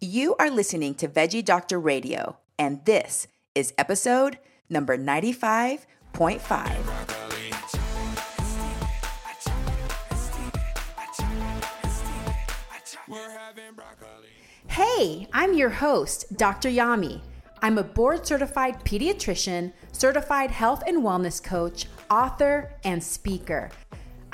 You are listening to Veggie Doctor Radio, and this is episode number 95.5. Hey, I'm your host, Dr. Yami. I'm a board certified pediatrician, certified health and wellness coach, author, and speaker.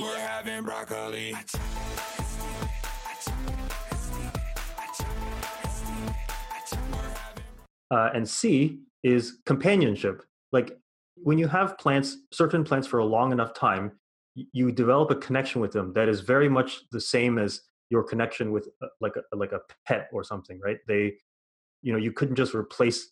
We're having broccoli. Uh, and C is companionship. Like when you have plants, certain plants for a long enough time, you develop a connection with them that is very much the same as your connection with uh, like a like a pet or something, right? They, you know, you couldn't just replace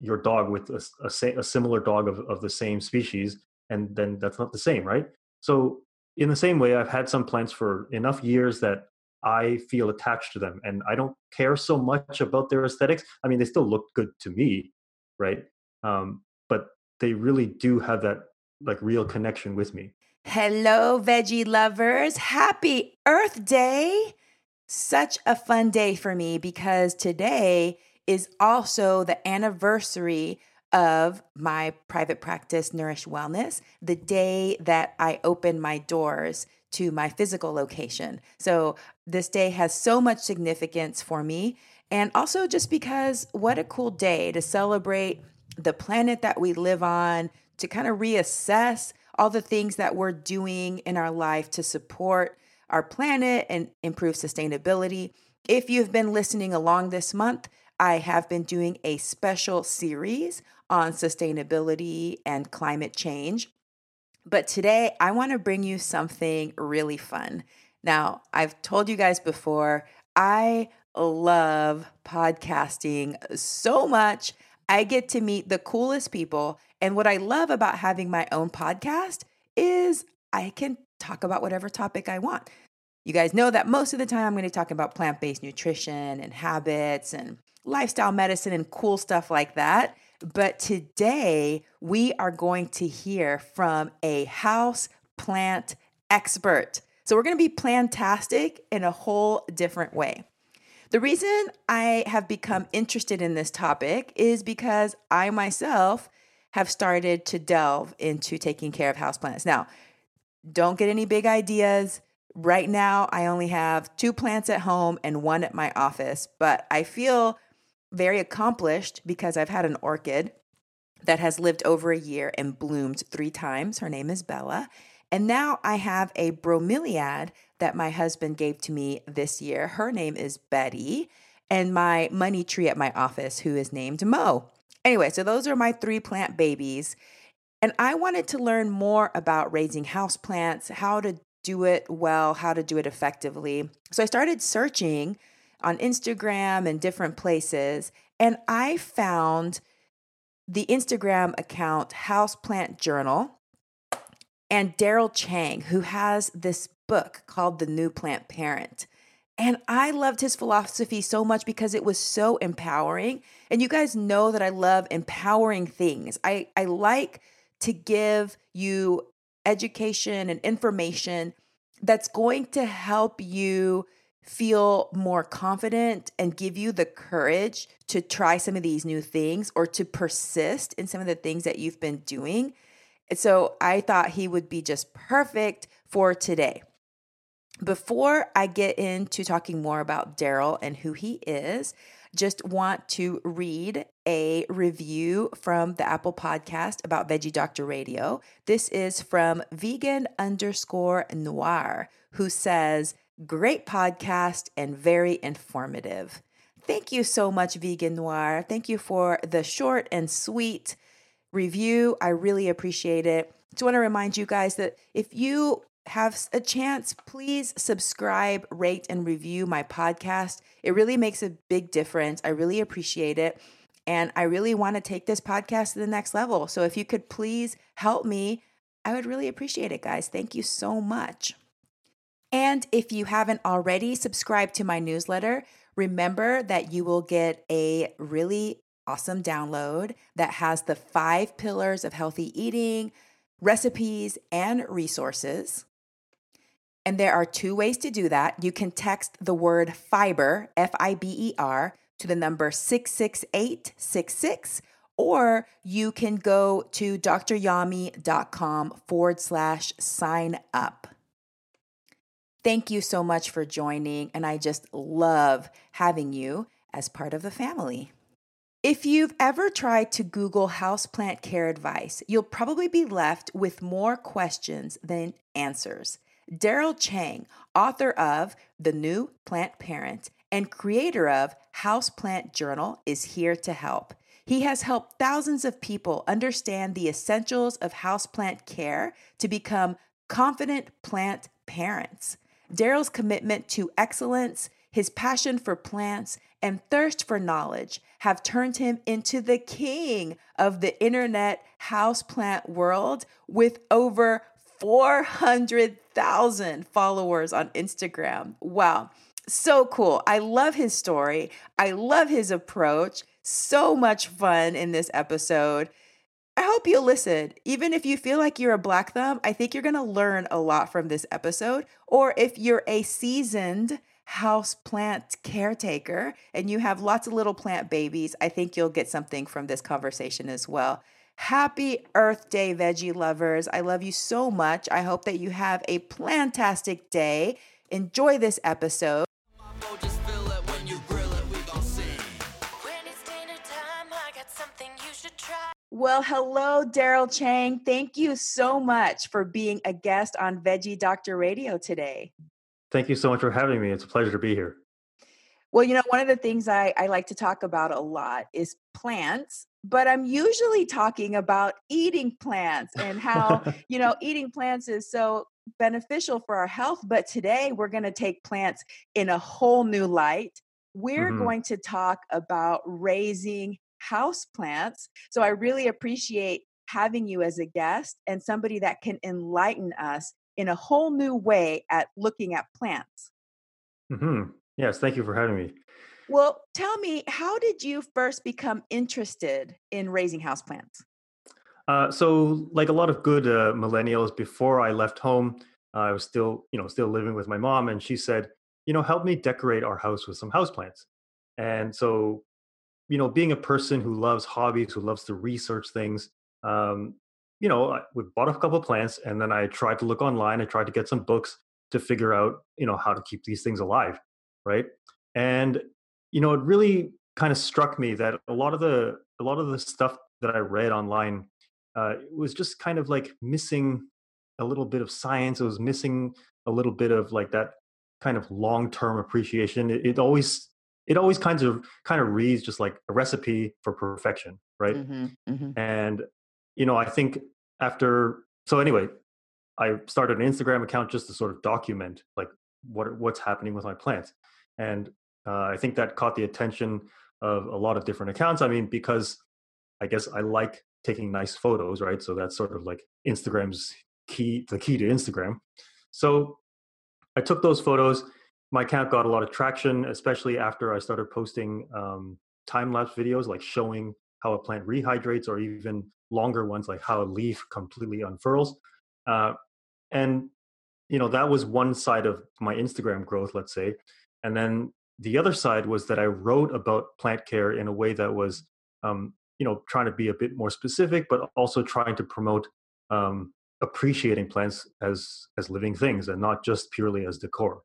your dog with a, a, a similar dog of, of the same species, and then that's not the same, right? So in the same way, I've had some plants for enough years that I feel attached to them, and I don't care so much about their aesthetics. I mean, they still look good to me, right? Um, but they really do have that like real connection with me. Hello, veggie lovers. Happy Earth Day. Such a fun day for me because today is also the anniversary of my private practice, Nourish Wellness, the day that I opened my doors to my physical location. So this day has so much significance for me. And also just because what a cool day to celebrate the planet that we live on, to kind of reassess all the things that we're doing in our life to support our planet and improve sustainability. If you've been listening along this month, I have been doing a special series on sustainability and climate change. But today, I want to bring you something really fun. Now, I've told you guys before, I love podcasting so much. I get to meet the coolest people. And what I love about having my own podcast is I can talk about whatever topic I want. You guys know that most of the time I'm going to talk about plant based nutrition and habits and lifestyle medicine and cool stuff like that. But today we are going to hear from a house plant expert. So we're going to be plantastic in a whole different way. The reason I have become interested in this topic is because I myself have started to delve into taking care of houseplants. Now, don't get any big ideas. Right now, I only have two plants at home and one at my office, but I feel very accomplished because I've had an orchid that has lived over a year and bloomed three times. Her name is Bella. And now I have a bromeliad that my husband gave to me this year. Her name is Betty. And my money tree at my office, who is named Mo. Anyway, so those are my three plant babies. And I wanted to learn more about raising houseplants, how to do it well, how to do it effectively. So I started searching on Instagram and different places, and I found the Instagram account Houseplant Journal and Darryl Cheng, who has this book called The New Plant Parent. And I loved his philosophy so much because it was so empowering. And you guys know that I love empowering things. I, I like to give you education and information that's going to help you feel more confident and give you the courage to try some of these new things or to persist in some of the things that you've been doing. And so I thought he would be just perfect for today. Before I get into talking more about Darryl and who he is, just want to read a review from the Apple podcast about Veggie Doctor Radio. This is from vegan underscore noir, who says, Great podcast and very informative. Thank you so much, Vegan Noir. Thank you for the short and sweet review. I really appreciate it. Just want to remind you guys that if you have a chance, please subscribe, rate, and review my podcast. It really makes a big difference. I really appreciate it. And I really want to take this podcast to the next level. So if you could please help me, I would really appreciate it, guys. Thank you so much. And if you haven't already subscribed to my newsletter, remember that you will get a really awesome download that has the five pillars of healthy eating, recipes, and resources. And there are two ways to do that. You can text the word fiber, F I B E R, to the number 66866, or you can go to dryami.com forward slash sign up. Thank you so much for joining, and I just love having you as part of the family. If you've ever tried to Google houseplant care advice, you'll probably be left with more questions than answers. Darryl Cheng, author of The New Plant Parent and creator of Houseplant Journal, is here to help. He has helped thousands of people understand the essentials of houseplant care to become confident plant parents. Darryl's commitment to excellence, his passion for plants, and thirst for knowledge have turned him into the king of the internet houseplant world with over 400,000 followers on Instagram. Wow. So cool. I love his story. I love his approach. So much fun in this episode. I hope you'll listen. Even if you feel like you're a black thumb, I think you're going to learn a lot from this episode. Or if you're a seasoned house plant caretaker and you have lots of little plant babies, I think you'll get something from this conversation as well. Happy Earth Day, veggie lovers. I love you so much. I hope that you have a plantastic day. Enjoy this episode. Well, hello, Darryl Cheng. Thank you so much for being a guest on Veggie Doctor Radio today. Thank you so much for having me. It's a pleasure to be here. Well, you know, one of the things I, I like to talk about a lot is plants, but I'm usually talking about eating plants and how, you know, eating plants is so beneficial for our health. But today we're going to take plants in a whole new light. We're mm-hmm. going to talk about raising house plants. So I really appreciate having you as a guest and somebody that can enlighten us in a whole new way at looking at plants. Mm-hmm. Yes, thank you for having me. Well, tell me, how did you first become interested in raising houseplants? Uh, so, like a lot of good uh, millennials, before I left home, uh, I was still, you know, still living with my mom, and she said, you know, help me decorate our house with some houseplants. And so, you know, being a person who loves hobbies, who loves to research things, um, you know, we bought a couple plants, and then I tried to look online. I tried to get some books to figure out, you know, how to keep these things alive right? And you know, it really kind of struck me that a lot of the a lot of the stuff that I read online uh, was just kind of like missing a little bit of science. It was missing a little bit of like that kind of long term appreciation. It, it, always it always kind of kind of reads just like a recipe for perfection, right? Mm-hmm, mm-hmm. And you know, I think after so anyway, I started an Instagram account just to sort of document like what what's happening with my plants and uh, I think that caught the attention of a lot of different accounts. I mean, because I guess I like taking nice photos, right? So that's sort of like Instagram's key, the key to Instagram. So I took those photos. My account got a lot of traction, especially after I started posting um, time lapse videos, like showing how a plant rehydrates, or even longer ones, like how a leaf completely unfurls. Uh, and you know that was one side of my Instagram growth, let's say. And then the other side was that I wrote about plant care in a way that was, um, you know, trying to be a bit more specific, but also trying to promote um, appreciating plants as as living things and not just purely as decor.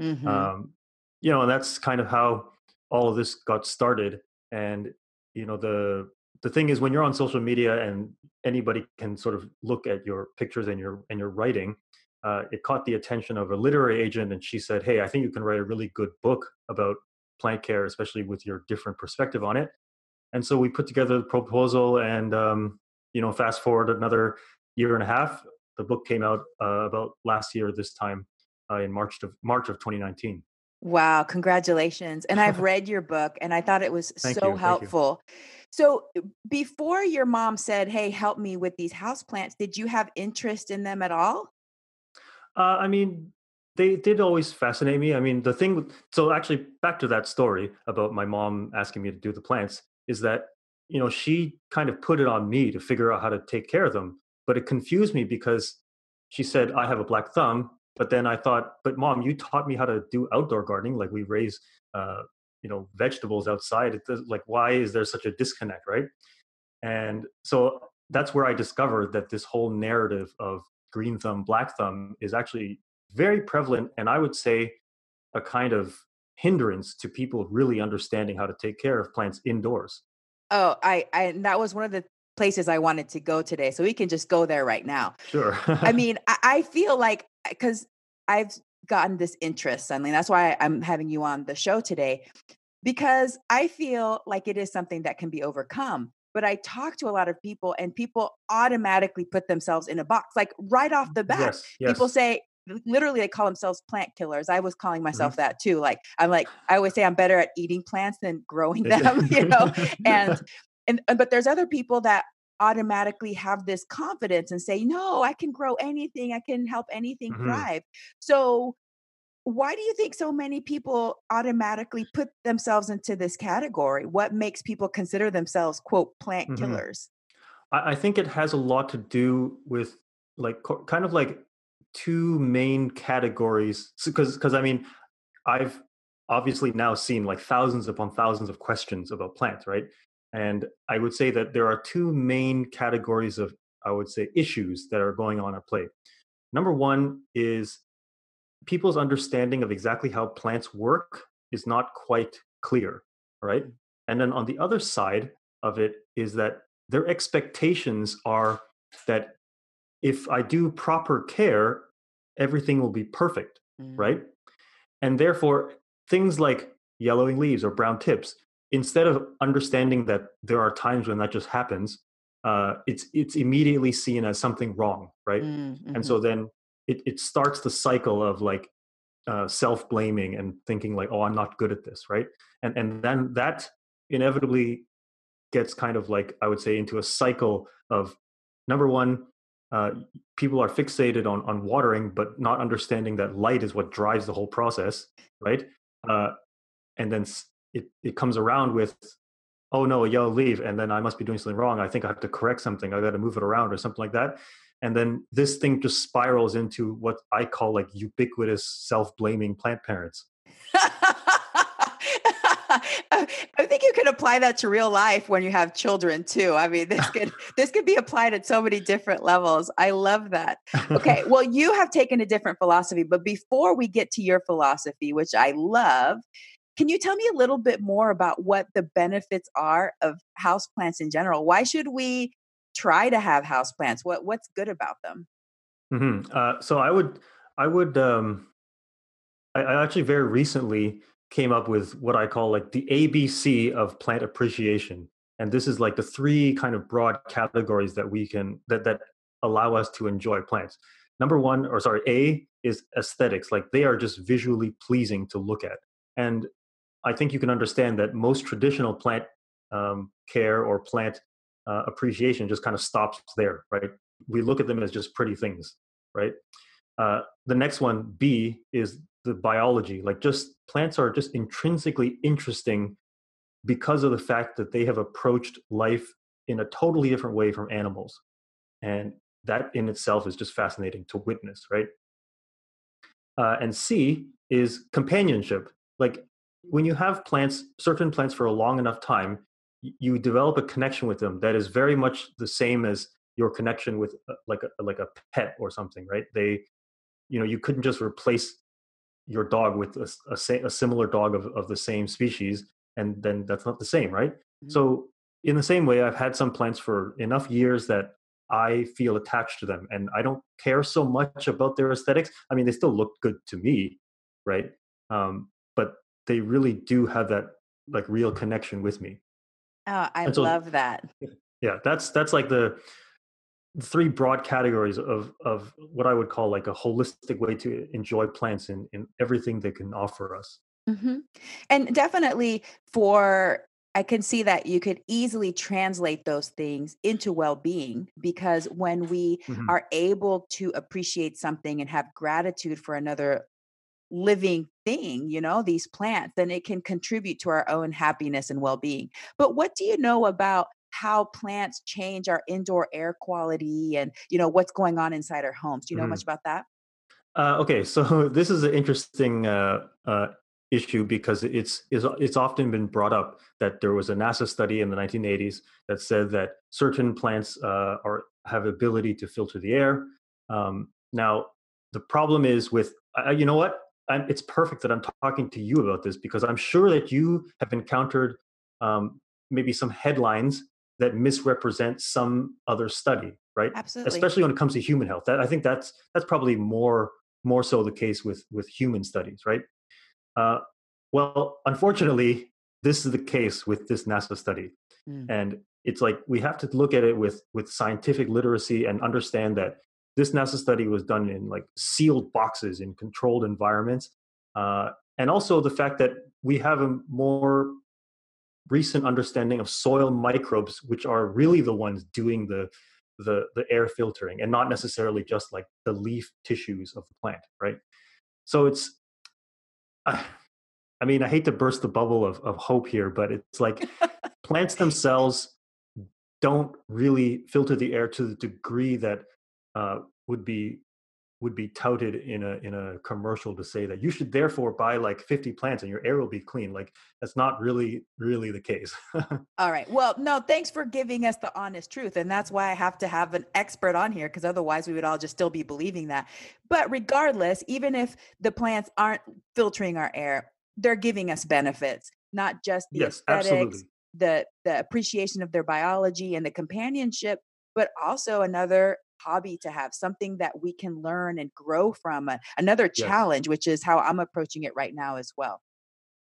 Mhm. Um, you know, and that's kind of how all of this got started. And you know, the the thing is, when you're on social media and anybody can sort of look at your pictures and your and your writing, uh, it caught the attention of a literary agent, and she said, "Hey, I think you can write a really good book about plant care, especially with your different perspective on it." And so we put together the proposal, and um, you know, fast forward another year and a half, the book came out uh, about last year this time uh, in March of March of 2019. Wow, congratulations. And I've read your book and I thought it was Thank so you, helpful. So uh, before your mom said, "Hey, help me with these houseplants," did you have interest in them at all? Uh, I mean, they did always fascinate me. I mean, the thing so actually back to that story about my mom asking me to do the plants is that you know she kind of put it on me to figure out how to take care of them, but it confused me because she said I have a black thumb, but then I thought, but mom, you taught me how to do outdoor gardening, like we raise, uh, you know, vegetables outside. It does, like why is there such a disconnect, right? And so that's where I discovered that this whole narrative of green thumb, black thumb is actually very prevalent, and I would say a kind of hindrance to people really understanding how to take care of plants indoors. Oh, I, I that was one of the places I wanted to go today. So we can just go there right now. Sure. I mean, I, I feel like because I've gotten this interest suddenly. That's why I'm having you on the show today because I feel like it is something that can be overcome. But I talk to a lot of people, and people automatically put themselves in a box, like right off the bat. yes, yes. People say, literally, they call themselves plant killers. I was calling Mm-hmm. myself that too. Like, I'm like, I always say I'm better at eating plants than growing them, you know? and and but there's other people that automatically have this confidence and say no i can grow anything i can help anything Mhm. thrive so why do you think so many people automatically put themselves into this category what makes people consider themselves quote plant Mhm. killers I, I think it has a lot to do with like co- kind of like two main categories because because I mean I've obviously now seen like thousands upon thousands of questions about plants, right? And I would say that there are two main categories of I would say issues that are going on at play. Number one is people's understanding of exactly how plants work is not quite clear, right? And then on the other side of it is that their expectations are that if I do proper care, everything will be perfect, Mm. right? And therefore, things like yellowing leaves or brown tips, instead of understanding that there are times when that just happens, uh, it's it's immediately seen as something wrong, right? Mm, and so then it, it starts the cycle of like uh, self-blaming and thinking like oh i'm not good at this right? And and then that inevitably gets kind of like i would say into a cycle of number one uh, people are fixated on on watering but not understanding that light is what drives the whole process right? Uh, and then it, it comes around with oh no a yellow leaf and then i must be doing something wrong i think i have to correct something i got to move it around or something like that and then this thing just spirals into what i call like ubiquitous self-blaming plant parents I think you can apply that to real life when you have children too. I mean, this could this could be applied at so many different levels. I love that. Okay, well, you have taken a different philosophy, but before we get to your philosophy, which I love, can you tell me a little bit more about what the benefits are of houseplants in general? Why should we try to have houseplants? What what's good about them? hmm Uh, so I would, I would, um, I, I actually very recently came up with what I call like the ABC of plant appreciation, and this is like the three kind of broad categories that we can that that allow us to enjoy plants. Number one, or sorry, A is aesthetics, like they are just visually pleasing to look at, and I think you can understand that most traditional plant um, care or plant uh, appreciation just kind of stops there, right? We look at them as just pretty things, right? Uh, the next one, B, is the biology. Like, just plants are just intrinsically interesting because of the fact that they have approached life in a totally different way from animals. And that in itself is just fascinating to witness, right? Uh, and C is companionship. Like, when you have plants, certain plants for a long enough time, you develop a connection with them that is very much the same as your connection with uh, like a, like a pet or something, right? They, you know, you couldn't just replace your dog with a, a, a similar dog of, of the same species, and then that's not the same, right? Mm-hmm. So in the same way, I've had some plants for enough years that I feel attached to them, and I don't care so much about their aesthetics. I mean, they still look good to me, right? Um, but they really do have that like real connection with me. Oh, I so, love that. Yeah, that's that's like the three broad categories of of what I would call like a holistic way to enjoy plants in in everything they can offer us. Mm-hmm. And definitely for I can see that you could easily translate those things into well being because when we mm-hmm. are able to appreciate something and have gratitude for another living thing, you know, these plants, then it can contribute to our own happiness and well being. But what do you know about how plants change our indoor air quality and, you know, what's going on inside our homes? Do you know mm-hmm. much about that? Uh, okay, so this is an interesting uh, uh, issue because it's, it's it's often been brought up that there was a NASA study in the 1980s that said that certain plants uh, are have ability to filter the air. Um, now the problem is with uh, you know what I'm, it's perfect that I'm talking to you about this because I'm sure that you have encountered um, maybe some headlines that misrepresent some other study, right? Absolutely. Especially when it comes to human health. That, I think that's that's probably more more so the case with with human studies, right? Uh, well, unfortunately, this is the case with this NASA study, mm. and it's like we have to look at it with with scientific literacy and understand that this NASA study was done in like sealed boxes in controlled environments, uh, and also the fact that we have a more recent understanding of soil microbes, which are really the ones doing the the the air filtering, and not necessarily just like the leaf tissues of the plant, right? So it's I mean, I hate to burst the bubble of, of hope here, but it's like plants themselves don't really filter the air to the degree that uh, would be would be touted in a in a commercial to say that you should therefore buy like 50 plants and your air will be clean. Like that's not really really the case. All right. Well no thanks for giving us the honest truth and that's why i have to have an expert on here because otherwise we would all just still be believing that. But regardless even if the plants aren't filtering our air they're giving us benefits not just the yes, aesthetics absolutely. the the appreciation of their biology and the companionship but also another hobby to have, something that we can learn and grow from, uh, another yes. challenge, which is how I'm approaching it right now as well.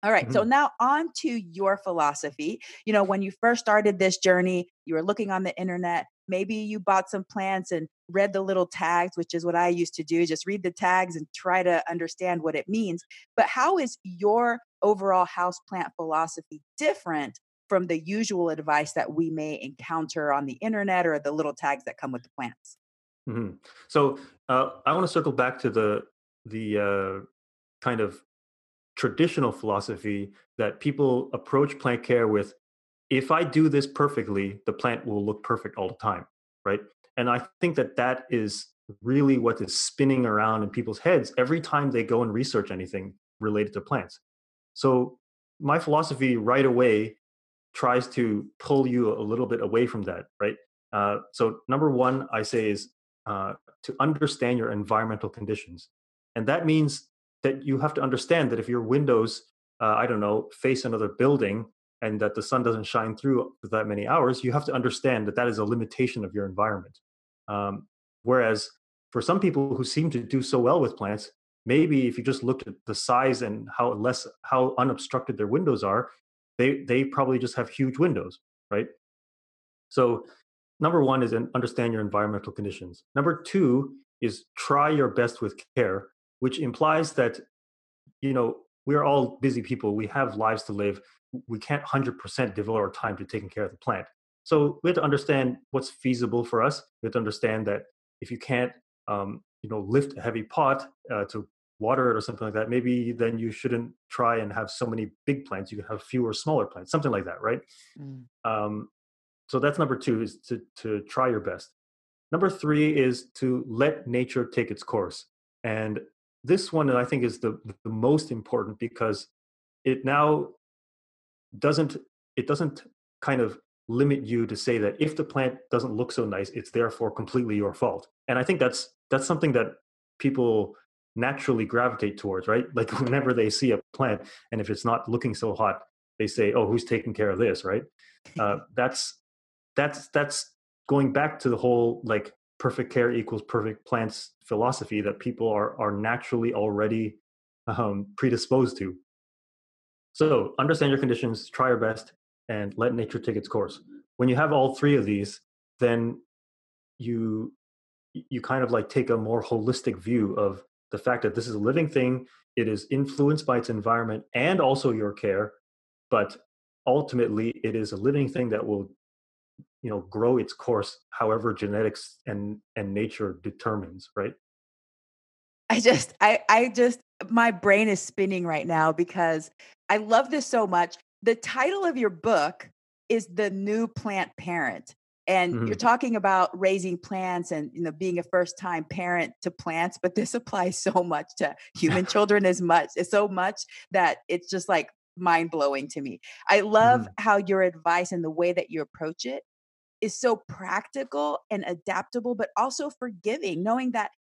All right, mm-hmm. so now on to your philosophy. You know, when you first started this journey, you were looking on the internet. Maybe you bought some plants and read the little tags, which is what I used to do, just read the tags and try to understand what it means. But how is your overall house plant philosophy different from the usual advice that we may encounter on the internet or the little tags that come with the plants. Mm-hmm. So uh, I want to circle back to the the uh, kind of traditional philosophy that people approach plant care with. If I do this perfectly, the plant will look perfect all the time, right? And I think that that is really what is spinning around in people's heads every time they go and research anything related to plants. So my philosophy right away tries to pull you a little bit away from that, right? Uh, so number one, I say is uh, to understand your environmental conditions, and that means that you have to understand that if your windows, uh, I don't know, face another building and that the sun doesn't shine through for that many hours, you have to understand that that is a limitation of your environment. Um, whereas for some people who seem to do so well with plants, maybe if you just looked at the size and how less how unobstructed their windows are they they probably just have huge windows, right? So number one is understand your environmental conditions. Number two is try your best with care, which implies that you know we're all busy people. We have lives to live. We can't hundred percent devote our time to taking care of the plant. So we have to understand what's feasible for us. We have to understand that if you can't, um, you know, lift a heavy pot uh, to water it or something like that, maybe then you shouldn't try and have so many big plants. You can have fewer smaller plants, something like that, right? Mm. Um, so that's number two is to to try your best. Number three is to let nature take its course, and this one I think is the the most important because it now doesn't it doesn't kind of limit you to say that if the plant doesn't look so nice, it's therefore completely your fault. And I think that's that's something that people naturally gravitate towards, right? Like whenever they see a plant and if it's not looking so hot, they say, "Oh, who's taking care of this?" Right? Uh, that's that's that's going back to the whole like perfect care equals perfect plants philosophy that people are are naturally already um, predisposed to. So understand your conditions, try your best, and let nature take its course. When you have all three of these, then you you kind of like take a more holistic view of the fact that this is a living thing it is influenced by its environment and also your care but ultimately it is a living thing that will you know grow its course however genetics and and nature determines right? I just i i just my brain is spinning right now because i love this so much. The title of your book is the new plant parent and mm-hmm. you're talking about raising plants and you know being a first time parent to plants but this applies so much to human children as much it's so much that it's just like mind blowing to me i love mm-hmm. how your advice and the way that you approach it is so practical and adaptable but also forgiving knowing that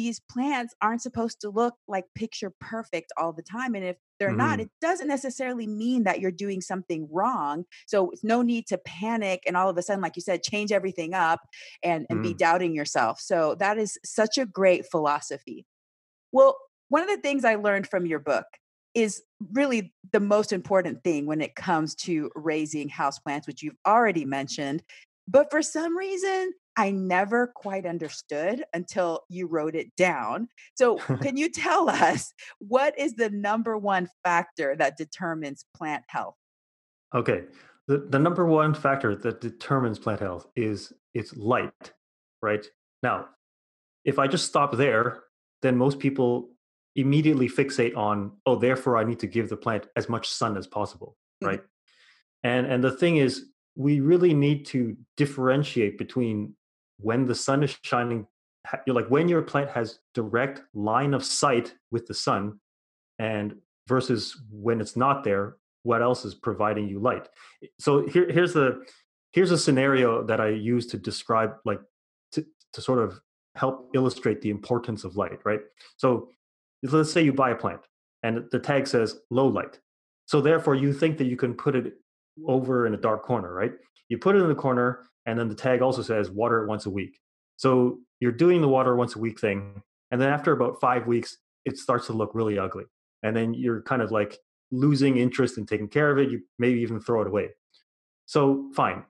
these plants aren't supposed to look like picture perfect all the time. And if they're mm-hmm. not, it doesn't necessarily mean that you're doing something wrong. So it's no need to panic and all of a sudden, like you said, change everything up and, and mm-hmm. be doubting yourself. So that is such a great philosophy. Well, one of the things I learned from your book is really the most important thing when it comes to raising houseplants, which you've already mentioned. But for some reason, I never quite understood until you wrote it down. So, can you tell us what is the number one factor that determines plant health? Okay. The, the number one factor that determines plant health is its light, right? Now, if I just stop there, then most people immediately fixate on, oh, therefore I need to give the plant as much sun as possible, mm-hmm. right? and and the thing is, we really need to differentiate between when the sun is shining you're like when your plant has direct line of sight with the sun and versus when it's not there what else is providing you light? So here, here's the here's a scenario that i use to describe like to, to sort of help illustrate the importance of light right? So let's say you buy a plant and the tag says low light. So therefore you think that you can put it over in a dark corner right you put it in the corner and then the tag also says water it once a week. So you're doing the water once a week thing. And then after about five weeks, it starts to look really ugly. And then you're kind of like losing interest in taking care of it. You maybe even throw it away. So fine.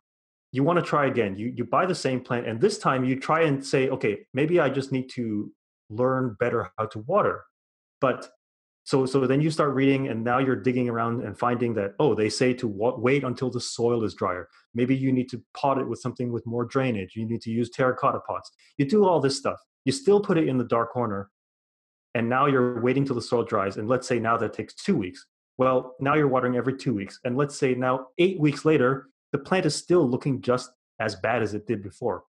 You want to try again. You you buy the same plant, and this time you try and say, okay, maybe I just need to learn better how to water. But so so then you start reading and now you're digging around and finding that oh they say to wait until the soil is drier. Maybe you need to pot it with something with more drainage. You need to use terracotta pots. You do all this stuff. You still put it in the dark corner and now you're waiting till the soil dries. And let's say now that takes two weeks. Well now you're watering every two weeks. And let's say now eight weeks later the plant is still looking just as bad as it did before.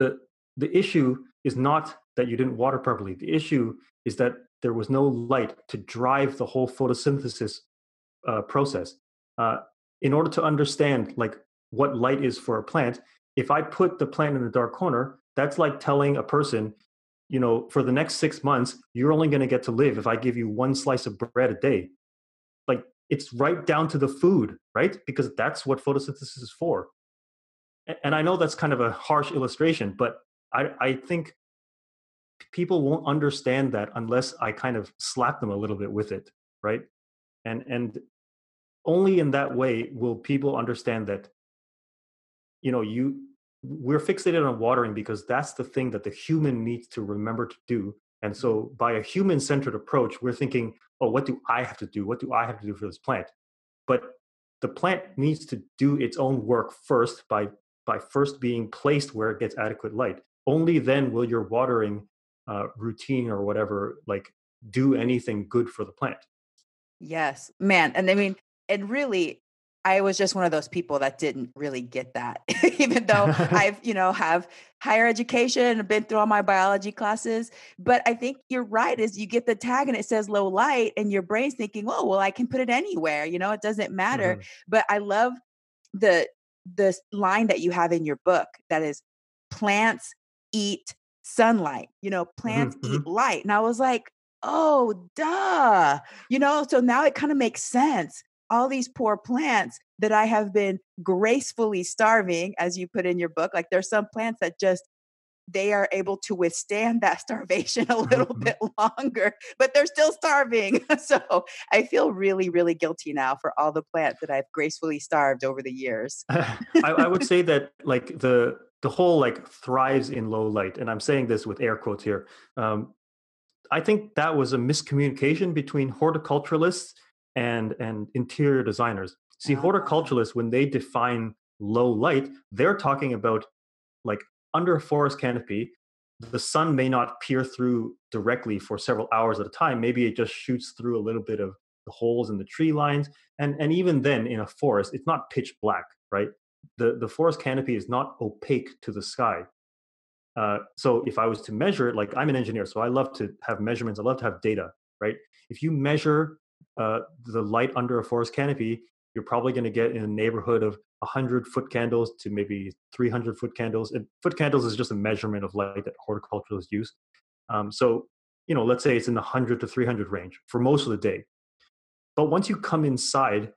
The the issue is not that you didn't water properly. The issue is that there was no light to drive the whole photosynthesis uh, process. Uh, in order to understand like what light is for a plant, if I put the plant in a dark corner, that's like telling a person, you know, for the next six months, you're only going to get to live if I give you one slice of bread a day. Like it's right down to the food, right? Because that's what photosynthesis is for. And I know that's kind of a harsh illustration, but I, I think people won't understand that unless I kind of slap them a little bit with it, right? And and only in that way will people understand that you know you we're fixated on watering because that's the thing that the human needs to remember to do and so mm-hmm. by a human centered approach we're thinking oh what do i have to do what do i have to do for this plant but the plant needs to do its own work first by by first being placed where it gets adequate light only then will your watering uh, routine or whatever like do anything good for the plant yes man and i mean and really i was just one of those people that didn't really get that even though i've you know have higher education and been through all my biology classes but i think you're right is you get the tag and it says low light and your brain's thinking oh well i can put it anywhere you know it doesn't matter mm-hmm. but i love the the line that you have in your book that is plants eat sunlight. You know, plants Mhm, eat light. And I was like, oh, duh. You know, so now it kind of makes sense. All these poor plants that I have been gracefully starving, as you put in your book, like there's some plants that just they are able to withstand that starvation a little mhm. bit longer, but they're still starving. So I feel really, really guilty now for all the plants that I've gracefully starved over the years. I, I would say that like the the whole like thrives in low light, and I'm saying this with air quotes here. Um, I think that was a miscommunication between horticulturalists and and interior designers. See, horticulturalists when they define low light, they're talking about like under a forest canopy, the sun may not peer through directly for several hours at a time. Maybe it just shoots through a little bit of the holes in the tree lines, and and even then, in a forest, it's not pitch black, right? The the forest canopy is not opaque to the sky. Uh, so if I was to measure it, like I'm an engineer, so I love to have measurements. I love to have data, right? If you measure uh, the light under a forest canopy, you're probably going to get in a neighborhood of 100 foot candles to maybe 300 foot candles. And foot candles is just a measurement of light that horticulturalists use. Um, so, you know, let's say it's in the 100 to 300 range for most of the day. But once you come inside,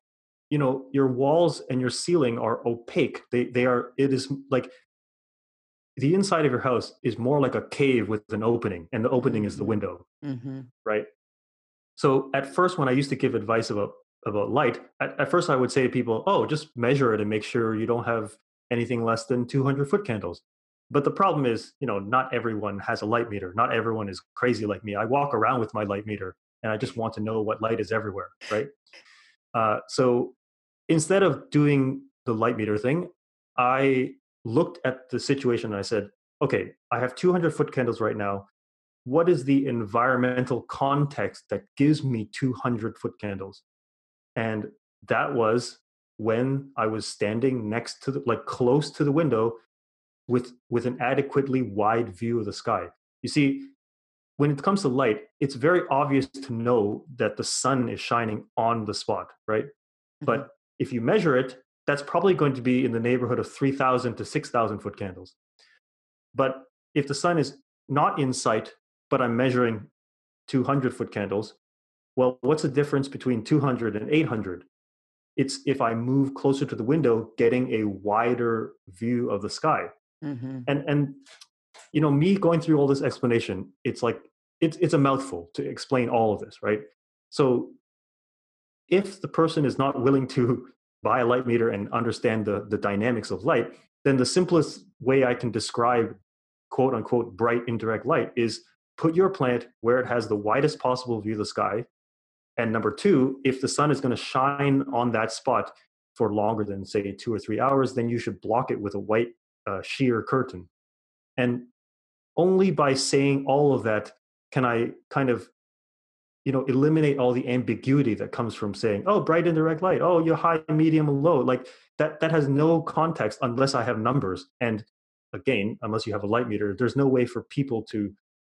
you know, your walls and your ceiling are opaque. They, they are, it is like the inside of your house is more like a cave with an opening, and the opening is the window Mm-hmm. right? So at first, when I used to give advice about about light, at, at first I would say to people, "Oh, just measure it and make sure you don't have anything less than 200 foot candles." But the problem is, you know, not everyone has a light meter. Not everyone is crazy like me. I walk around with my light meter, and I just want to know what light is everywhere, right? Uh, so instead of doing the light meter thing, I looked at the situation and I said, "Okay, I have 200 foot candles right now. What is the environmental context that gives me 200 foot candles? And that was when i was standing next to the like close to the window with with an adequately wide view of the sky. You see when it comes to light it's very obvious to know that the sun is shining on the spot right? But mm-hmm. If you measure it that's probably going to be in the neighborhood of 3000 to 6000 foot candles but if the sun is not in sight but I'm measuring 200 foot candles. Well, what's the difference between 200 and 800? It's if I move closer to the window, getting a wider view of the sky. Mm-hmm. And and you know, me going through all this explanation, it's like it's it's a mouthful to explain all of this, right? So if the person is not willing to buy a light meter and understand the the dynamics of light, then the simplest way I can describe quote unquote bright indirect light is put your plant where it has the widest possible view of the sky. And number two, if the sun is going to shine on that spot for longer than, say, two or three hours, then you should block it with a white uh, sheer curtain. And only by saying all of that can I kind of you know eliminate all the ambiguity that comes from saying oh bright indirect light oh you're high medium low like that that has no context unless i have numbers and again unless you have a light meter there's no way for people to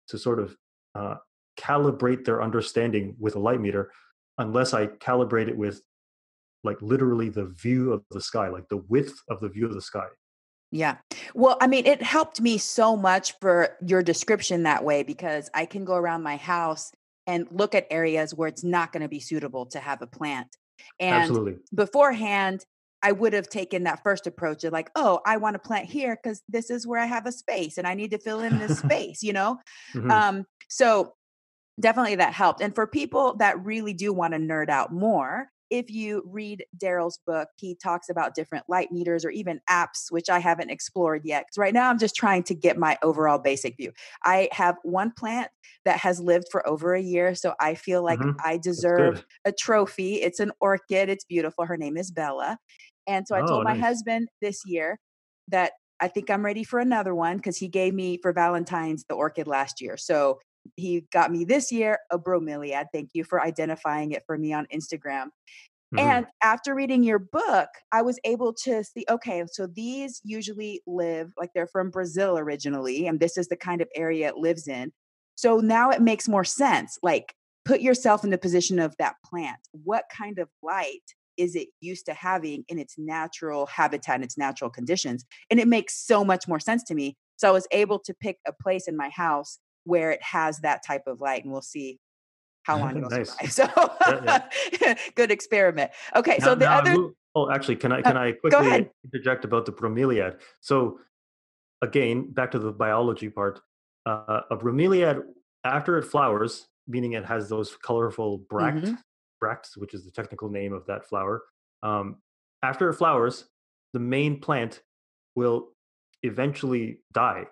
to sort of uh, calibrate their understanding with a light meter unless I calibrate it with like literally the view of the sky, like the width of the view of the sky. Yeah. Well, I mean, it helped me so much for your description that way because I can go around my house and look at areas where it's not going to be suitable to have a plant. And Absolutely. beforehand, I would have taken that first approach of like, oh, I want to plant here because this is where I have a space and I need to fill in this space, you know? Mhm. Um, so definitely that helped. And for people that really do want to nerd out more, if you read Darryl's book, he talks about different light meters or even apps, which I haven't explored yet. Right now I'm just trying to get my overall basic view. I have one plant that has lived for over a year. So I feel like Mhm. I deserve a trophy. It's an orchid, it's beautiful. Her name is Bella. And so I Oh, told my nice. husband this year that I think I'm ready for another one because he gave me for Valentine's the orchid last year. So he got me this year a bromeliad. Thank you for identifying it for me on Instagram. Mhm. And after reading your book, I was able to see okay, so these usually live like they're from Brazil originally, and this is the kind of area it lives in. So now it makes more sense. Like, put yourself in the position of that plant. What kind of light is it used to having in its natural habitat and its natural conditions and it makes so much more sense to me so i was able to pick a place in my house where it has that type of light and we'll see how long it'll Nice. survive so Yeah, good experiment okay so the other oh, actually, can I Uh, can I quickly interject about the bromeliad? So, again, back to the biology part. Uh, a bromeliad, after it flowers, meaning it has those colorful bract, Mhm. bracts, which is the technical name of that flower. Um, after it flowers, the main plant will eventually die,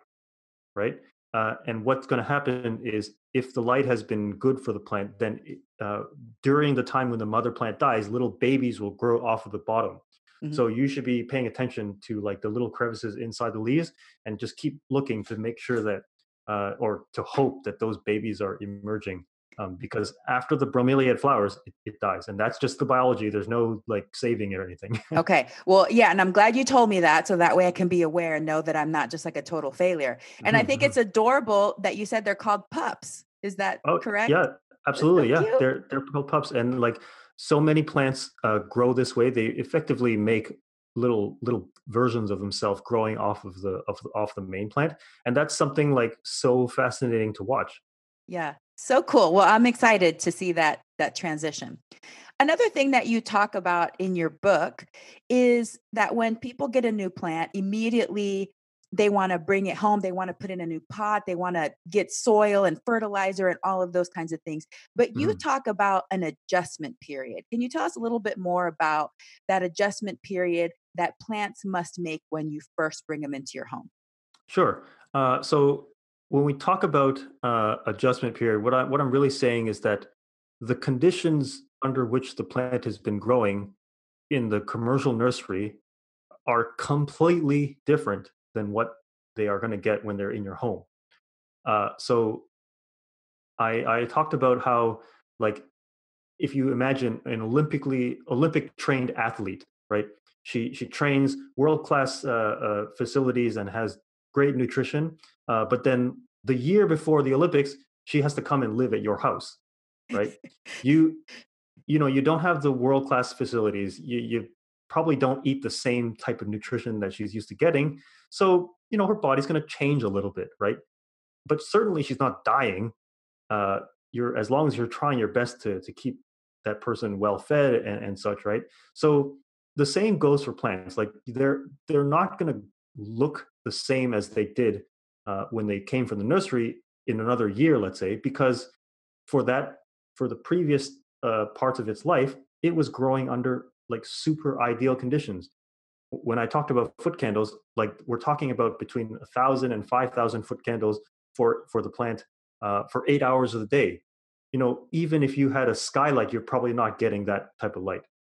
right? Uh, and what's going to happen is if the light has been good for the plant, then uh, during the time when the mother plant dies, little babies will grow off of the bottom. Mhm. So you should be paying attention to like the little crevices inside the leaves and just keep looking to make sure that, uh, or to hope that those babies are emerging. Um, because after the bromeliad flowers, it, it dies, and that's just the biology. There's no like saving it or anything. Okay. Well, yeah, and I'm glad you told me that so that way I can be aware and know that I'm not just like a total failure. And I think it's adorable that you said they're called pups. Is that Oh, correct? Yeah, absolutely. yeah, cute. they're they're called pups, and like so many plants uh, grow this way. They effectively make little little versions of themselves growing off of the of the, off the main plant, and that's something like so fascinating to watch. Yeah. So cool. Well, I'm excited to see that that transition. Another thing that you talk about in your book is that when people get a new plant, immediately they want to bring it home, they want to put in a new pot, they want to get soil and fertilizer and all of those kinds of things. But you Mhm. talk about an adjustment period. Can you tell us a little bit more about that adjustment period that plants must make when you first bring them into your home? Sure. Uh, so when we talk about uh, adjustment period, what I what I'm really saying is that the conditions under which the plant has been growing in the commercial nursery are completely different than what they are going to get when they're in your home. Uh, so I I talked about how like if you imagine an Olympically Olympic trained athlete, right? She she trains world class uh, uh, facilities and has great nutrition, uh, but then the year before the Olympics, she has to come and live at your house, right? you you know you don't have the world class facilities. You you probably don't eat the same type of nutrition that she's used to getting, so you know her body's going to change a little bit, right? But certainly she's not dying. Uh, you're as long as you're trying your best to to keep that person well fed and, and such, right? So the same goes for plants. Like they're they're not going to look the same as they did uh, when they came from the nursery in another year, let's say, because for that for the previous uh, parts of its life, it was growing under like super ideal conditions. When I talked about foot candles, like we're talking about between a thousand and five thousand foot candles for for the plant uh, for eight hours of the day. You know, even if you had a skylight, you're probably not getting that type of light.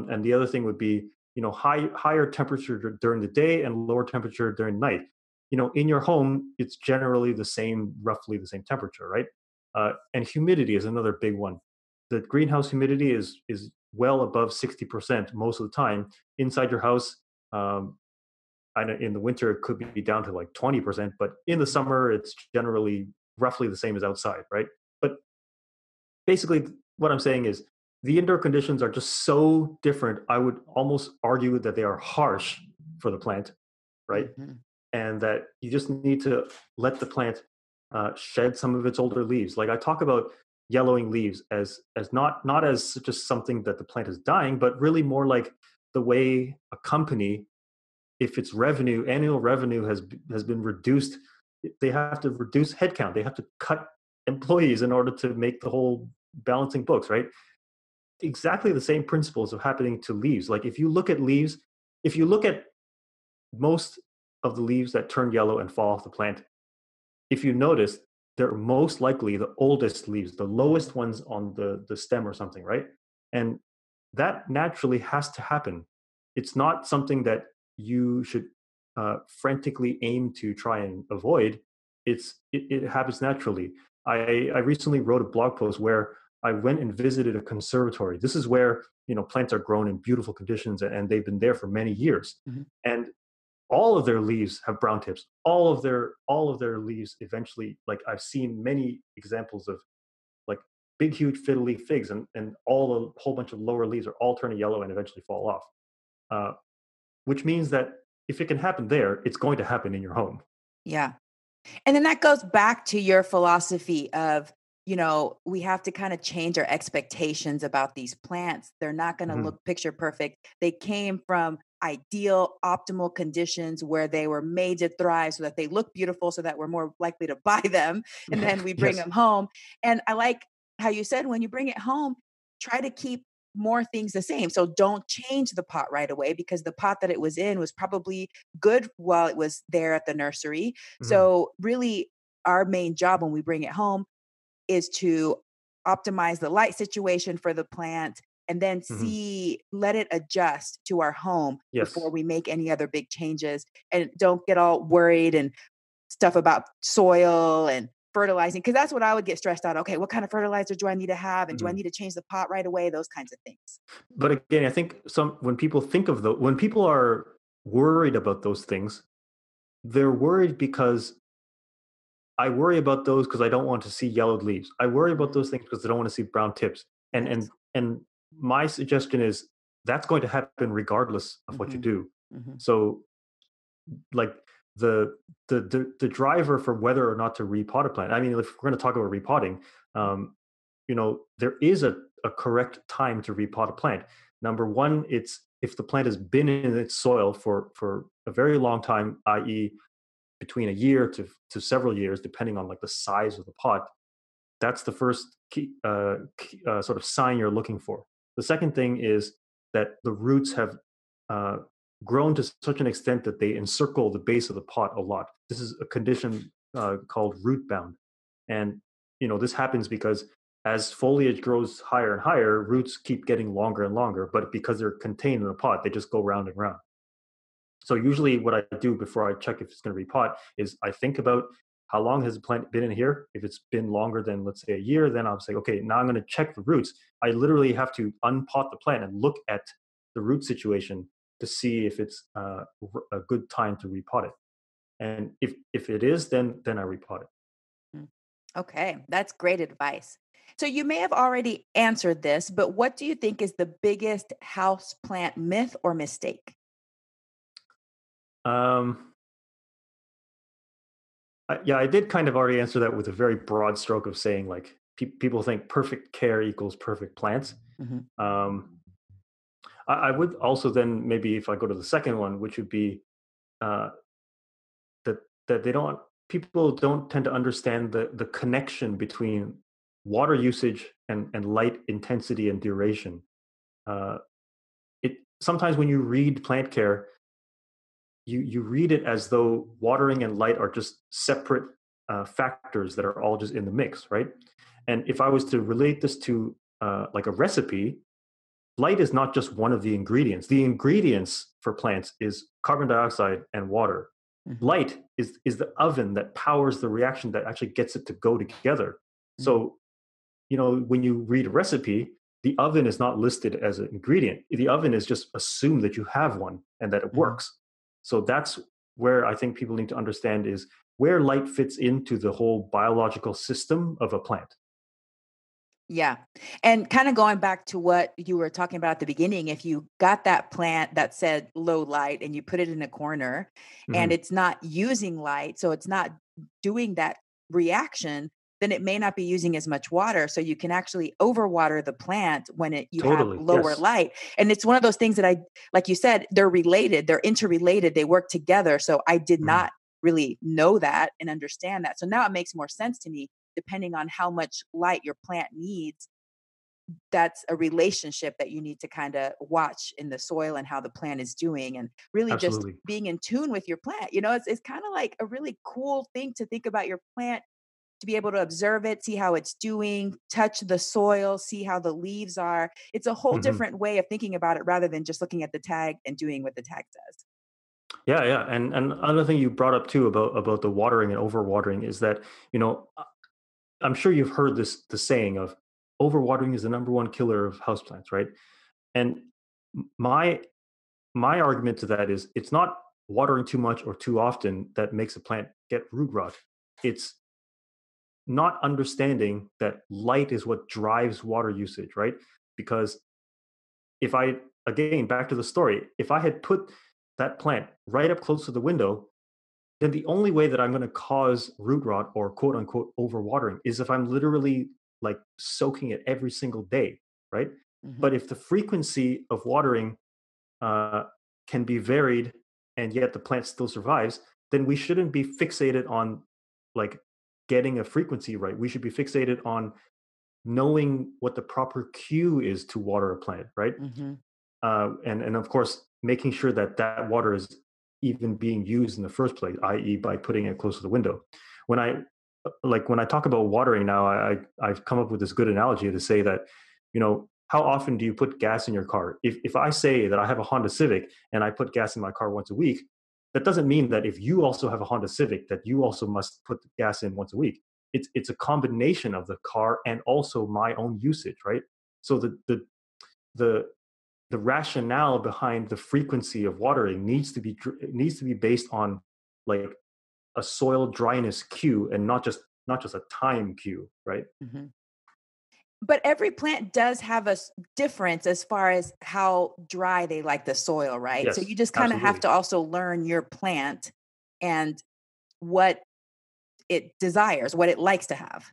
Um, and the other thing would be, you know, high higher temperature during the day and lower temperature during night. You know, in your home, it's generally the same, roughly the same temperature, right? Uh, and humidity is another big one. The greenhouse humidity is is well above sixty percent most of the time inside your house. Um, in the winter it could be down to like twenty percent, but in the summer it's generally roughly the same as outside, right? But basically, what I'm saying is the indoor conditions are just so different. I would almost argue that they are harsh for the plant, right? Mhm. And that you just need to let the plant uh, shed some of its older leaves. Like I talk about yellowing leaves as as not not as just something that the plant is dying, but really more like the way a company, if its revenue annual revenue has has been reduced, they have to reduce headcount. They have to cut employees in order to make the whole balancing books, right? Exactly the same principles of happening to leaves. Like if you look at leaves, if you look at most of the leaves that turn yellow and fall off the plant, if you notice, they're most likely the oldest leaves, the lowest ones on the, the stem or something, right? And that naturally has to happen. It's not something that you should uh, frantically aim to try and avoid. It's it, it happens naturally. I, I recently wrote a blog post where I went and visited a conservatory. This is where you know plants are grown in beautiful conditions, and they've been there for many years. Mm-hmm. And all of their leaves have brown tips. All of their all of their leaves eventually, like I've seen many examples of like big, huge fiddle leaf figs, and and all a whole bunch of lower leaves are all turning yellow and eventually fall off. Uh, which means that if it can happen there, it's going to happen in your home. Yeah. And then that goes back to your philosophy of, you know, we have to kind of change our expectations about these plants. They're not going to mm-hmm. look picture perfect. They came from ideal, optimal conditions where they were made to thrive so that they look beautiful, so that we're more likely to buy them. And then we bring yes. them home. And I like how you said when you bring it home, try to keep more things the same. So don't change the pot right away because the pot that it was in was probably good while it was there at the nursery. Mm-hmm. So, really, our main job when we bring it home is to optimize the light situation for the plant and then mm-hmm. see let it adjust to our home yes. before we make any other big changes and don't get all worried and stuff about soil and fertilizing because that's what I would get stressed out. Okay, what kind of fertilizer do I need to have, and mm-hmm. do I mm-hmm. need to change the pot right away? Those kinds of things. But again, I think some when people think of the when people are worried about those things, they're worried because I worry about those because I don't want to see yellowed leaves. I worry about those things because I don't want to see brown tips. And and and my suggestion is that's going to happen regardless of mm-hmm. what you mm-hmm. do. Mm-hmm. So like the, the the the driver for whether or not to repot a plant. I mean, if we're going to talk about repotting, um, you know, there is a, a correct time to repot a plant. Number one, it's if the plant has been in its soil for for a very long time, i.e., between a year to to several years, depending on like the size of the pot. That's the first key, uh, key, uh, sort of sign you're looking for. The second thing is that the roots have uh, grown to such an extent that they encircle the base of the pot a lot. This is a condition uh, called root bound. And you know this happens because as foliage grows higher and higher, roots keep getting longer and longer, but because they're contained in a pot, they just go round and round. So usually what I do before I check if it's going to repot is I think about how long has the plant been in here? If it's been longer than let's say a year, then I'll say, okay, now I'm going to check the roots. I literally have to unpot the plant and look at the root situation to see if it's uh, a good time to repot it. And if if it is, then then I repot it. Hmm. Okay, that's great advice. So you may have already answered this, but what do you think is the biggest house plant myth or mistake? Um, I, yeah, I did kind of already answer that with a very broad stroke of saying like pe- people think perfect care equals perfect plants. Mm-hmm. Um, I, would also then maybe if I go to the second one, which would be uh, that that they don't people don't tend to understand the the connection between water usage and and light intensity and duration. Uh, it sometimes when you read plant care, you you read it as though watering and light are just separate uh, factors that are all just in the mix, right? And if I was to relate this to uh, like a recipe, light is not just one of the ingredients. The ingredients for plants is carbon dioxide and water. Mm-hmm. Light is is the oven that powers the reaction that actually gets it to go together. Mm-hmm. So, you know, when you read a recipe, the oven is not listed as an ingredient. The oven is just assumed that you have one and that it mm-hmm. works. So that's where I think people need to understand is where light fits into the whole biological system of a plant. Yeah. And kind of going back to what you were talking about at the beginning, if you got that plant that said low light and you put it in a corner mm-hmm. and it's not using light, so it's not doing that reaction, then it may not be using as much water. So you can actually overwater the plant when it you totally. have lower yes. light. And it's one of those things that I like you said, they're related, they're interrelated, they work together. So I did mm-hmm. not really know that and understand that. So now it makes more sense to me depending on how much light your plant needs that's a relationship that you need to kind of watch in the soil and how the plant is doing and really Absolutely. just being in tune with your plant you know it's, it's kind of like a really cool thing to think about your plant to be able to observe it, see how it's doing, touch the soil, see how the leaves are. It's a whole Mhm. different way of thinking about it rather than just looking at the tag and doing what the tag says. Yeah, yeah, and and another thing you brought up too about about the watering and overwatering is that you know I'm sure you've heard this the saying of overwatering is the number one killer of houseplants, right? And my my argument to that is it's not watering too much or too often that makes a plant get root rot. It's not understanding that light is what drives water usage, right? Because if I again back to the story, if I had put that plant right up close to the window, then the only way that I'm going to cause root rot or quote unquote overwatering is if I'm literally like soaking it every single day, right? Mhm. But if the frequency of watering uh, can be varied and yet the plant still survives, then we shouldn't be fixated on like getting a frequency right. We should be fixated on knowing what the proper cue is to water a plant, right? Mhm. uh, and and of course making sure that that water is even being used in the first place, i.e., by putting it close to the window. When I like when I talk about watering now, I- I've come up with this good analogy to say that you know how often do you put gas in your car? If if I say that I have a Honda Civic and I put gas in my car once a week, that doesn't mean that if you also have a Honda Civic that you also must put gas in once a week. It's it's a combination of the car and also my own usage, right? So the the the the rationale behind the frequency of watering needs to be needs to be based on like a soil dryness cue and not just not just a time cue right Mhm. But every plant does have a difference as far as how dry they like the soil, right? So you just kind of have to also learn your plant and what it desires, what it likes to have.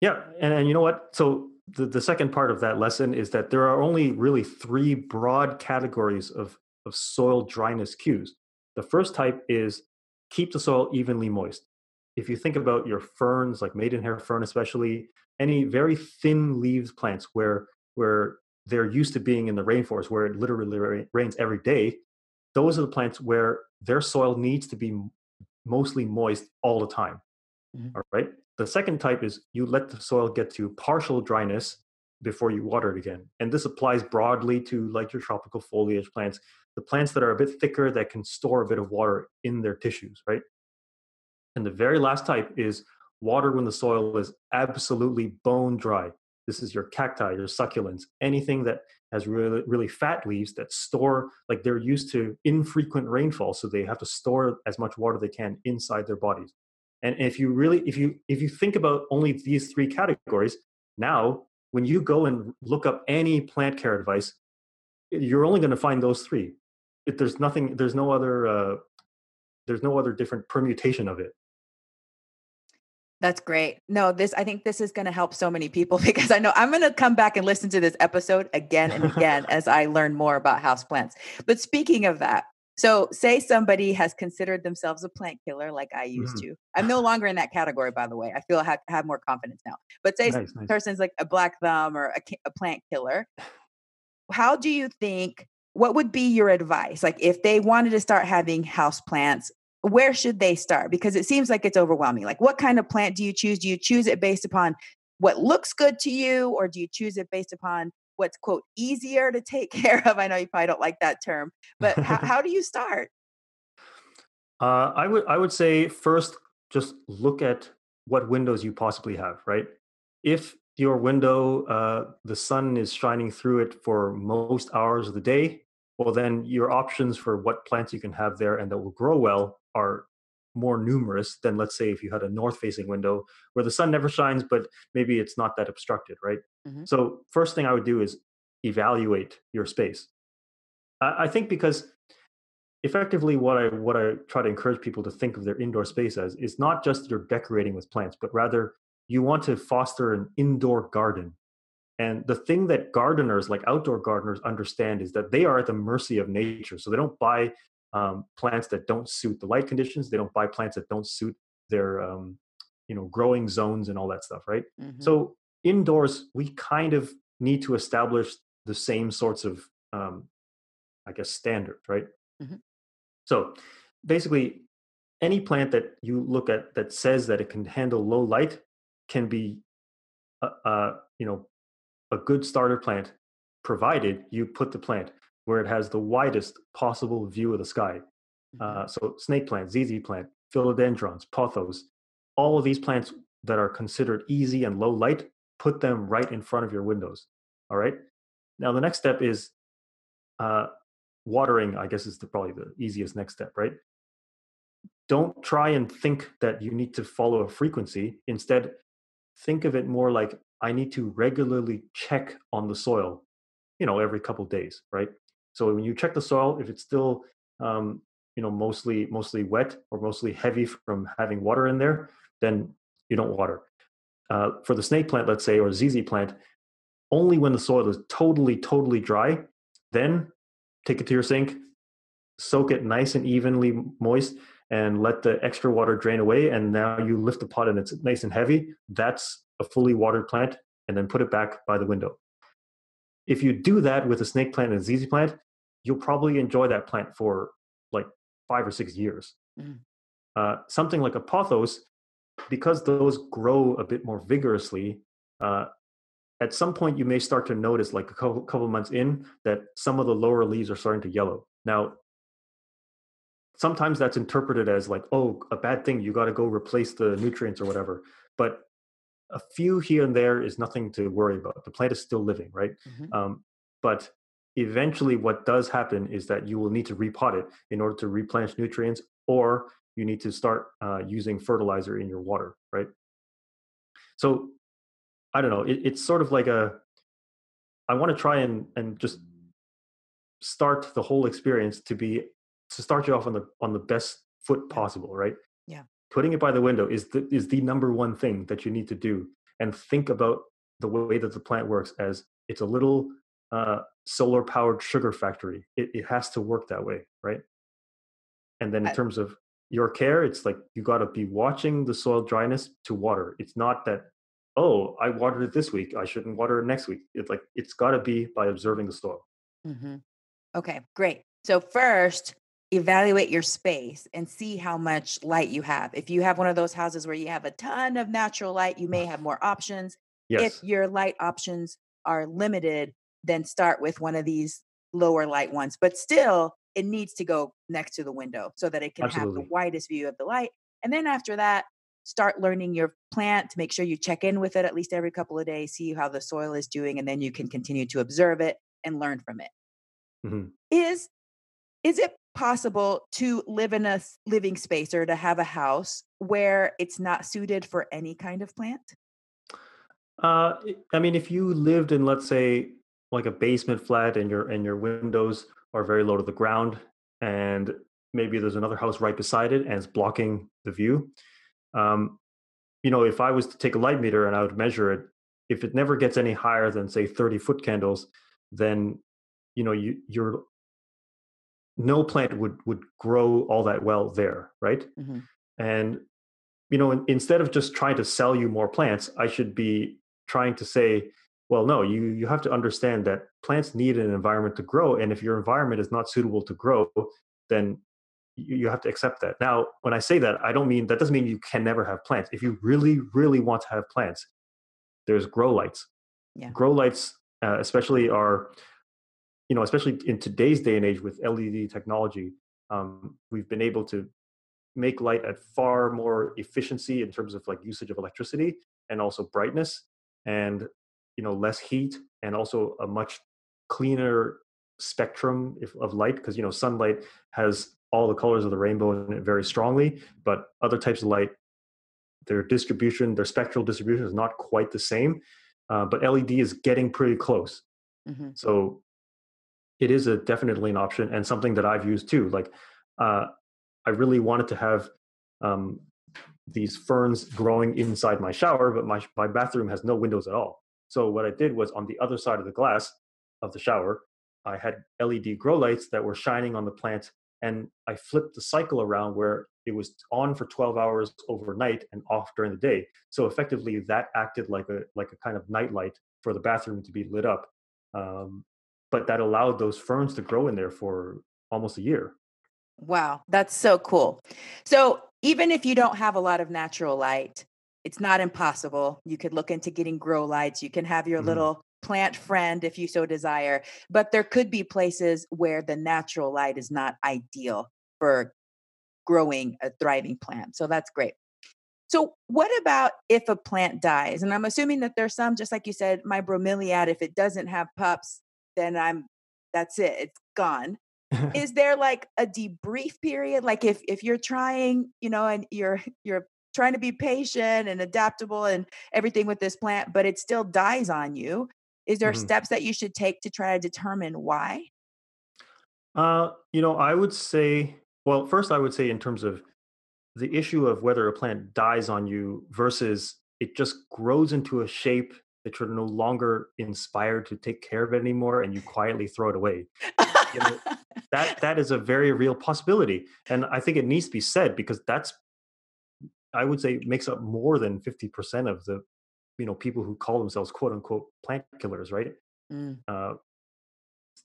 yeah and, and you know what so the, the second part of that lesson is that there are only really three broad categories of of soil dryness cues the first type is keep the soil evenly moist if you think about your ferns like maidenhair fern especially any very thin leaves plants where where they're used to being in the rainforest where it literally rains every day those are the plants where their soil needs to be mostly moist all the time Mhm. all right the second type is you let the soil get to partial dryness before you water it again and this applies broadly to like your tropical foliage plants the plants that are a bit thicker that can store a bit of water in their tissues right and the very last type is water when the soil is absolutely bone dry. This is your cacti, your succulents, anything that has really, really fat leaves that store, like they're used to infrequent rainfall, so they have to store as much water they can inside their bodies. And if you really, if you if you think about only these three categories, now when you go and look up any plant care advice, you're only going to find those three. If there's nothing, there's no other, uh, there's no other different permutation of it. That's great. No, this I think this is going to help so many people because I know I'm going to come back and listen to this episode again and again as I learn more about houseplants. But speaking of that, so say somebody has considered themselves a plant killer like I used Mhm. to. I'm no longer in that category by the way. I feel I have, have more confidence now. But say Nice, nice. person's like a black thumb or a, a plant killer. How do you think what would be your advice? Like if they wanted to start having houseplants, where should they start? Because it seems like it's overwhelming. Like what kind of plant do you choose? Do you choose it based upon what looks good to you, or do you choose it based upon what's quote easier to take care of? I know you probably don't like that term, but how, how do you start? Uh, I would I would say first just look at what windows you possibly have. Right, if your window uh, the sun is shining through it for most hours of the day, well then your options for what plants you can have there and that will grow well are more numerous than let's say if you had a north facing window where the sun never shines but maybe it's not that obstructed right? Mhm. so first thing i would do is evaluate your space. I, I think because effectively what i what i try to encourage people to think of their indoor space as is not just you're decorating with plants but rather you want to foster an indoor garden. And the thing that gardeners like outdoor gardeners understand is that they are at the mercy of nature so they don't buy um, plants that don't suit the light conditions they don't buy plants that don't suit their um, you know growing zones and all that stuff right Mhm. so indoors we kind of need to establish the same sorts of um, i guess standards right Mhm. so basically any plant that you look at that says that it can handle low light can be, uh, uh, you know, a good starter plant, provided you put the plant where it has the widest possible view of the sky. Mhm. Uh, so snake plant, ZZ plant, philodendrons, pothos, all of these plants that are considered easy and low light, put them right in front of your windows. All right. Now the next step is uh, watering. I guess is the, probably the easiest next step, right? Don't try and think that you need to follow a frequency. Instead, think of it more like I need to regularly check on the soil, you know, every couple days, right? So when you check the soil, if it's still, um, you know, mostly mostly wet or mostly heavy from having water in there, then you don't water. Uh, for the snake plant, let's say, or ZZ plant, only when the soil is totally, totally dry, then take it to your sink, soak it nice and evenly moist, and let the extra water drain away. And now you lift the pot and it's nice and heavy. That's a fully watered plant, and then put it back by the window. If you do that with a snake plant and a ZZ plant, you'll probably enjoy that plant for like five or six years. Mm. Uh, something like a pothos, because those grow a bit more vigorously, uh, at some point you may start to notice, like a couple, couple months in, that some of the lower leaves are starting to yellow. Now, sometimes that's interpreted as like, oh, a bad thing. You got to go replace the nutrients or whatever. But a few here and there is nothing to worry about. The plant is still living, right? Mhm. Um, but eventually, what does happen is that you will need to repot it in order to replenish nutrients, or you need to start uh, using fertilizer in your water, right? So, I don't know. It, it's sort of like a. I want to try and and just start the whole experience to be to start you off on the on the best foot possible, right? Yeah. Putting it by the window is the is the number one thing that you need to do, and think about the way that the plant works as it's a little uh, solar powered sugar factory. It, it has to work that way, right? And then in terms of your care, it's like you got to be watching the soil dryness to water. It's not that oh I watered it this week, I shouldn't water it next week. It's like it's got to be by observing the soil. Mhm. Okay, great. So first, evaluate your space and see how much light you have. If you have one of those houses where you have a ton of natural light, you may have more options. Yes. If your light options are limited, then start with one of these lower light ones. But still, it needs to go next to the window so that it can have the widest view of the light. And then after that, start learning your plant to make sure you check in with it at least every couple of days, see how the soil is doing, and then you can continue to observe it and learn from it. Mhm. Is is it possible to live in a living space or to have a house where it's not suited for any kind of plant? Uh, I mean, if you lived in, let's say, like a basement flat, and your and your windows are very low to the ground, and maybe there's another house right beside it, and it's blocking the view. Um, you know, if I was to take a light meter and I would measure it, if it never gets any higher than say 30 foot candles, then you know you you're no plant would would grow all that well there, right? Mhm. And you know, in, instead of just trying to sell you more plants, I should be trying to say, well, no, you you have to understand that plants need an environment to grow, and if your environment is not suitable to grow, then you, you have to accept that. Now, when I say that, I don't mean that doesn't mean you can never have plants. If you really, really want to have plants, there's grow lights. Yeah. Grow lights, uh, especially are, you know, especially in today's day and age with LED technology, um, we've been able to make light at far more efficiency in terms of like usage of electricity and also brightness and you know less heat and also a much cleaner spectrum if, of light because you know sunlight has all the colors of the rainbow in it very strongly but other types of light their distribution their spectral distribution is not quite the same uh, but led is getting pretty close Mhm. so it is a definitely an option and something that I've used too. Like uh, I really wanted to have um, these ferns growing inside my shower, but my my bathroom has no windows at all. So what I did was on the other side of the glass of the shower, I had LED grow lights that were shining on the plant, and I flipped the cycle around where it was on for 12 hours overnight and off during the day. So effectively, that acted like a like a kind of night light for the bathroom to be lit up. Um, but that allowed those ferns to grow in there for almost a year. Wow, that's so cool. So, even if you don't have a lot of natural light, it's not impossible. You could look into getting grow lights. You can have your Mhm. little plant friend if you so desire. But there could be places where the natural light is not ideal for growing a thriving plant. So that's great. So, what about if a plant dies? And I'm assuming that there's some, just like you said, my bromeliad, if it doesn't have pups, then I'm that's it, it's gone. Is there like a debrief period? Like if if you're trying, you know, and you're you're trying to be patient and adaptable and everything with this plant, but it still dies on you. Is there Mhm. steps that you should take to try to determine why? Uh, you know, I would say, well, first, I would say in terms of the issue of whether a plant dies on you versus it just grows into a shape that you're no longer inspired to take care of it anymore and you quietly throw it away. You know, that that is a very real possibility. And I think it needs to be said because that's I would say makes up more than 50% of the you know people who call themselves quote unquote plant killers, right? Mm, Uh,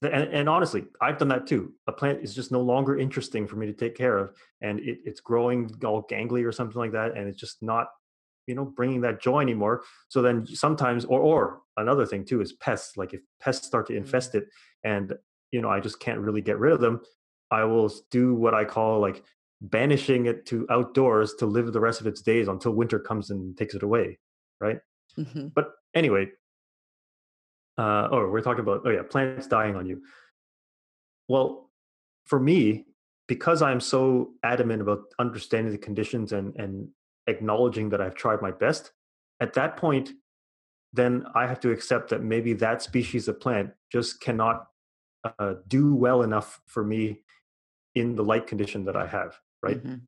and, and honestly, I've done that too. A plant is just no longer interesting for me to take care of, and it, it's growing all gangly or something like that, and it's just not, you know, bringing that joy anymore. So then sometimes, or or another thing too is pests. Like if pests start to Mm. infest it, and you know I just can't really get rid of them, I will do what I call like banishing it to outdoors to live the rest of its days until winter comes and takes it away, right? mhm. But anyway, uh, oh, we're talking about oh yeah, plants dying on you. Well, for me, because I'm so adamant about understanding the conditions and and acknowledging that I've tried my best, at that point, then I have to accept that maybe that species of plant just cannot uh, do well enough for me in the light condition that I have, right? Mhm.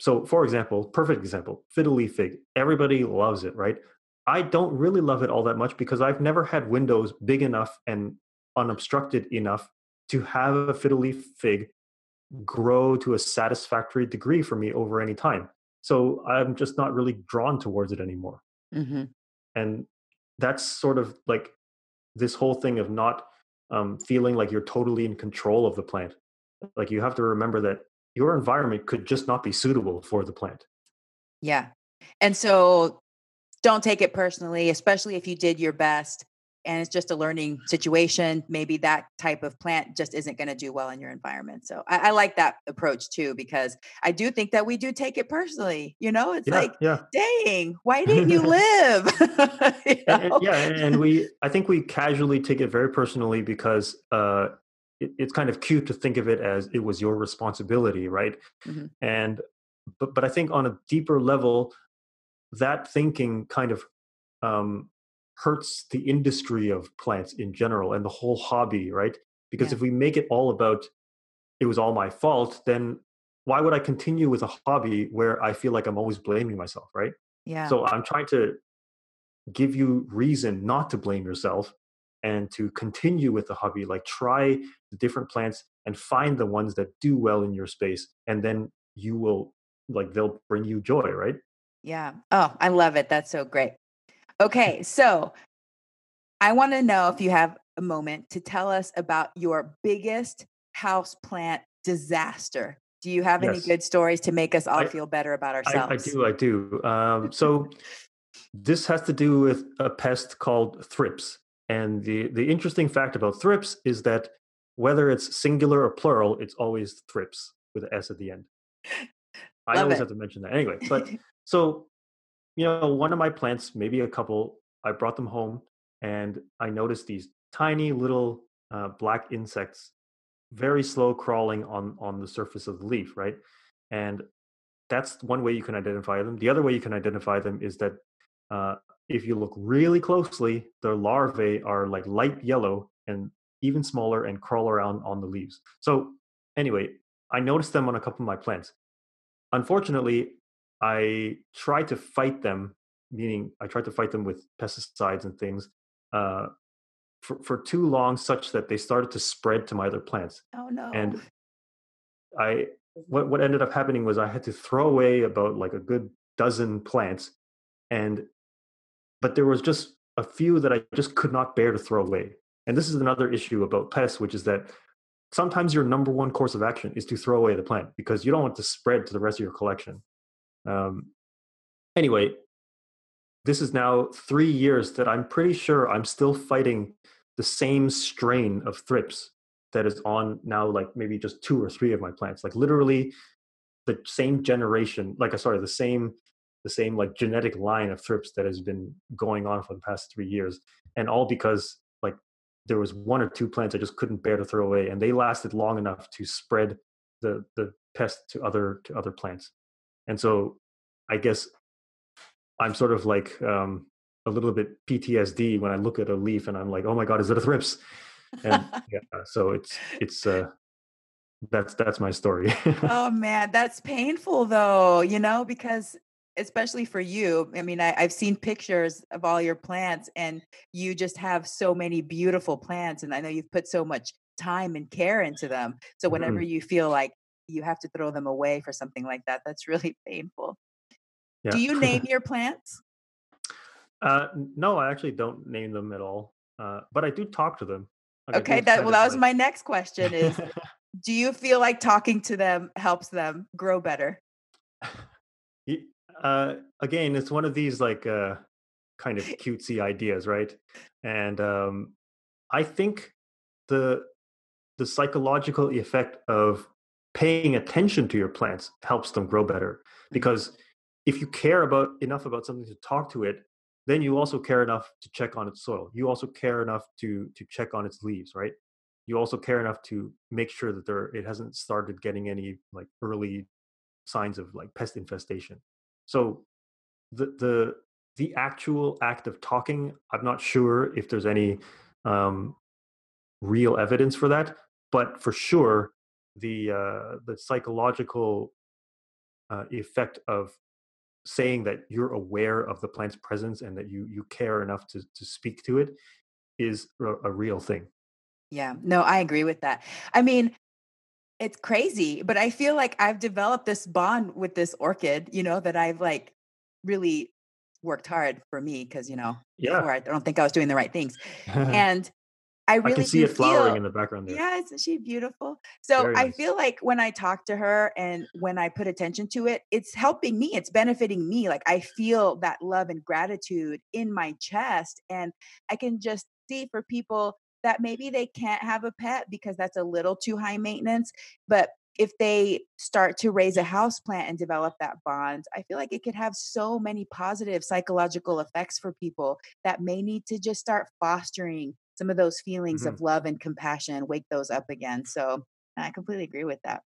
So, for example, perfect example, fiddle leaf fig. Everybody loves it, right? I don't really love it all that much because I've never had windows big enough and unobstructed enough to have a fiddle leaf fig grow to a satisfactory degree for me over any time. So I'm just not really drawn towards it anymore. Mhm. And that's sort of like this whole thing of not um, feeling like you're totally in control of the plant. Like you have to remember that your environment could just not be suitable for the plant. Yeah. And so don't take it personally, especially if you did your best and it's just a learning situation. Maybe that type of plant just isn't going to do well in your environment. So I, I like that approach too, because I do think that we do take it personally. You know, it's Yeah, like, yeah. dang, why didn't you live? You and, and- yeah and, and we i think we casually take it very personally because uh it, it's kind of cute to think of it as it was your responsibility right Mhm. and but but i think on a deeper level that thinking kind of um hurts the industry of plants in general and the whole hobby right because Yeah. if we make it all about it was all my fault then why would i continue with a hobby where i feel like i'm always blaming myself right Yeah. so I'm trying to give you reason not to blame yourself and to continue with the hobby. Like try the different plants and find the ones that do well in your space, and then you will like they'll bring you joy, right? Yeah. Oh, I love it. That's so great. Okay. So I want to know if you have a moment to tell us about your biggest house plant disaster. Do you have any good stories to make us all I- feel better about I, ourselves? I do, I do. Um, so this has to do with a pest called thrips. And the, the interesting fact about thrips is that whether it's singular or plural, it's always thrips with an S at the end. I Love always it. have to mention that. Anyway, but so, you know, one of my plants, maybe a couple, I brought them home and I noticed these tiny little uh, black insects very slow crawling on on the surface of the leaf, right? And that's one way you can identify them. The other way you can identify them is that uh, if you look really closely, their larvae are like light yellow and even smaller and crawl around on the leaves. So anyway, I noticed them on a couple of my plants. Unfortunately, I tried to fight them, meaning I tried to fight them with pesticides and things uh, for, for too long, such that they started to spread to my other plants. oh no. And I what what ended up happening was I had to throw away about like a good dozen plants, and but there was just a few that I just could not bear to throw away. And this is another issue about pests, which is that sometimes your number one course of action is to throw away the plant because you don't want to spread to the rest of your collection. Um, anyway, this is now three years that I'm pretty sure I'm still fighting the same strain of thrips that is on now like maybe just two or three of my plants like literally the same generation like uh, sorry the same the same like genetic line of thrips that has been going on for the past three years and all because like there was one or two plants i just couldn't bear to throw away and they lasted long enough to spread the the pest to other to other plants. And so i guess i'm sort of like um a little bit ptsd when i look at a leaf and i'm like oh my god is it a thrips? And yeah so it's it's uh that's that's my story. Oh man, that's painful though, you know, because especially for you, I mean, I, I've seen pictures of all your plants and you just have so many beautiful plants. And I know you've put so much time and care into them. So whenever Mhm. you feel like you have to throw them away for something like that, that's really painful. Do you name your plants? uh no i actually don't name them at all uh but i do talk to them like Okay, that well, that was like my next question is do you feel like talking to them helps them grow better? Uh, again, it's one of these like uh, kind of cutesy ideas, right? And um, I think the the psychological effect of paying attention to your plants helps them grow better because if you care about enough about something to talk to it then you also care enough to check on its soil. You also care enough to to check on its leaves right? You also care enough to make sure that there it hasn't started getting any like early signs of like pest infestation so the the the actual act of talking i'm not sure if there's any um real evidence for that but for sure the uh the psychological uh, effect of saying that you're aware of the plant's presence and that you you care enough to to speak to it is a, a real thing Yeah, no, I agree with that. I mean, it's crazy, but I feel like I've developed this bond with this orchid, you know, that I've like really worked hard for me because, you know, yeah before I don't think I was doing the right things. i And I can really see it flowering feel in the background there Yeah, isn't she beautiful? So I feel like when I talk to her and when I put attention to it, it's helping me. It's benefiting me. Like I feel that love and gratitude in my chest. And I can just see for people that maybe they can't have a pet because that's a little too high maintenance. But if they start to raise a house plant and develop that bond, I feel like it could have so many positive psychological effects for people that may need to just start fostering some of those feelings Mhm. of love and compassion, wake those up again. So I completely agree with that.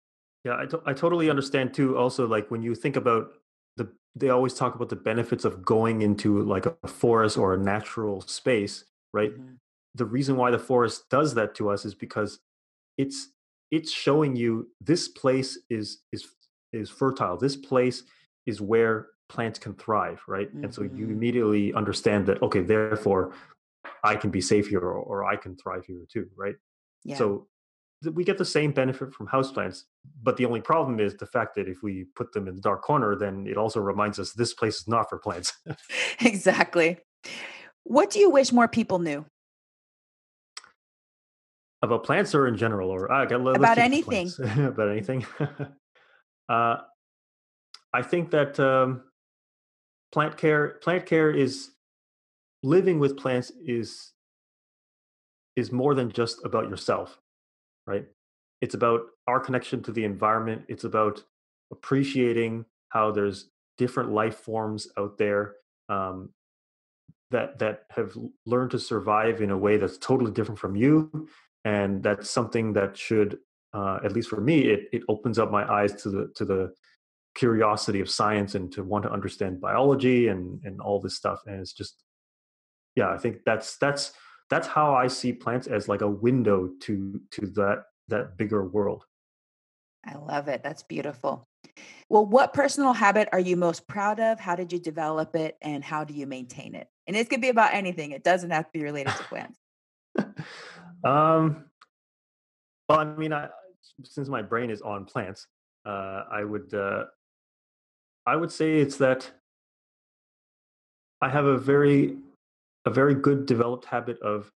Yeah, I, to- I totally understand too. Also, like when you think about the, they always talk about the benefits of going into like a forest or a natural space, right? Mhm. The reason why the forest does that to us is because it's it's showing you this place is is is fertile. This place is where plants can thrive, right? And so you Mhm. immediately understand that okay, therefore I can be safe here or, or I can thrive here too, right? Yeah, So th- we get the same benefit from houseplants, but the only problem is the fact that if we put them in the dark corner, then it also reminds us this place is not for plants. exactly. What do you wish more people knew About plants or in general, or uh, okay, let- let's about keep it to anything? About anything. uh, I think that um, plant care, plant care is living with plants is is more than just about yourself, right? It's about our connection to the environment. It's about appreciating how there's different life forms out there um, that that have learned to survive in a way that's totally different from you, and that's something that should, uh, at least for me, it it opens up my eyes to the to the curiosity of science and to want to understand biology and and all this stuff. And it's just yeah, I think that's that's that's how I see plants as like a window to to that that bigger world. I love it. That's beautiful. Well, what personal habit are you most proud of? How did you develop it and how do you maintain it? And it could be about anything. It doesn't have to be related to plants. Um, well, I mean, I, since my brain is on plants, uh, I would uh, I would say it's that I have a very a very good developed habit of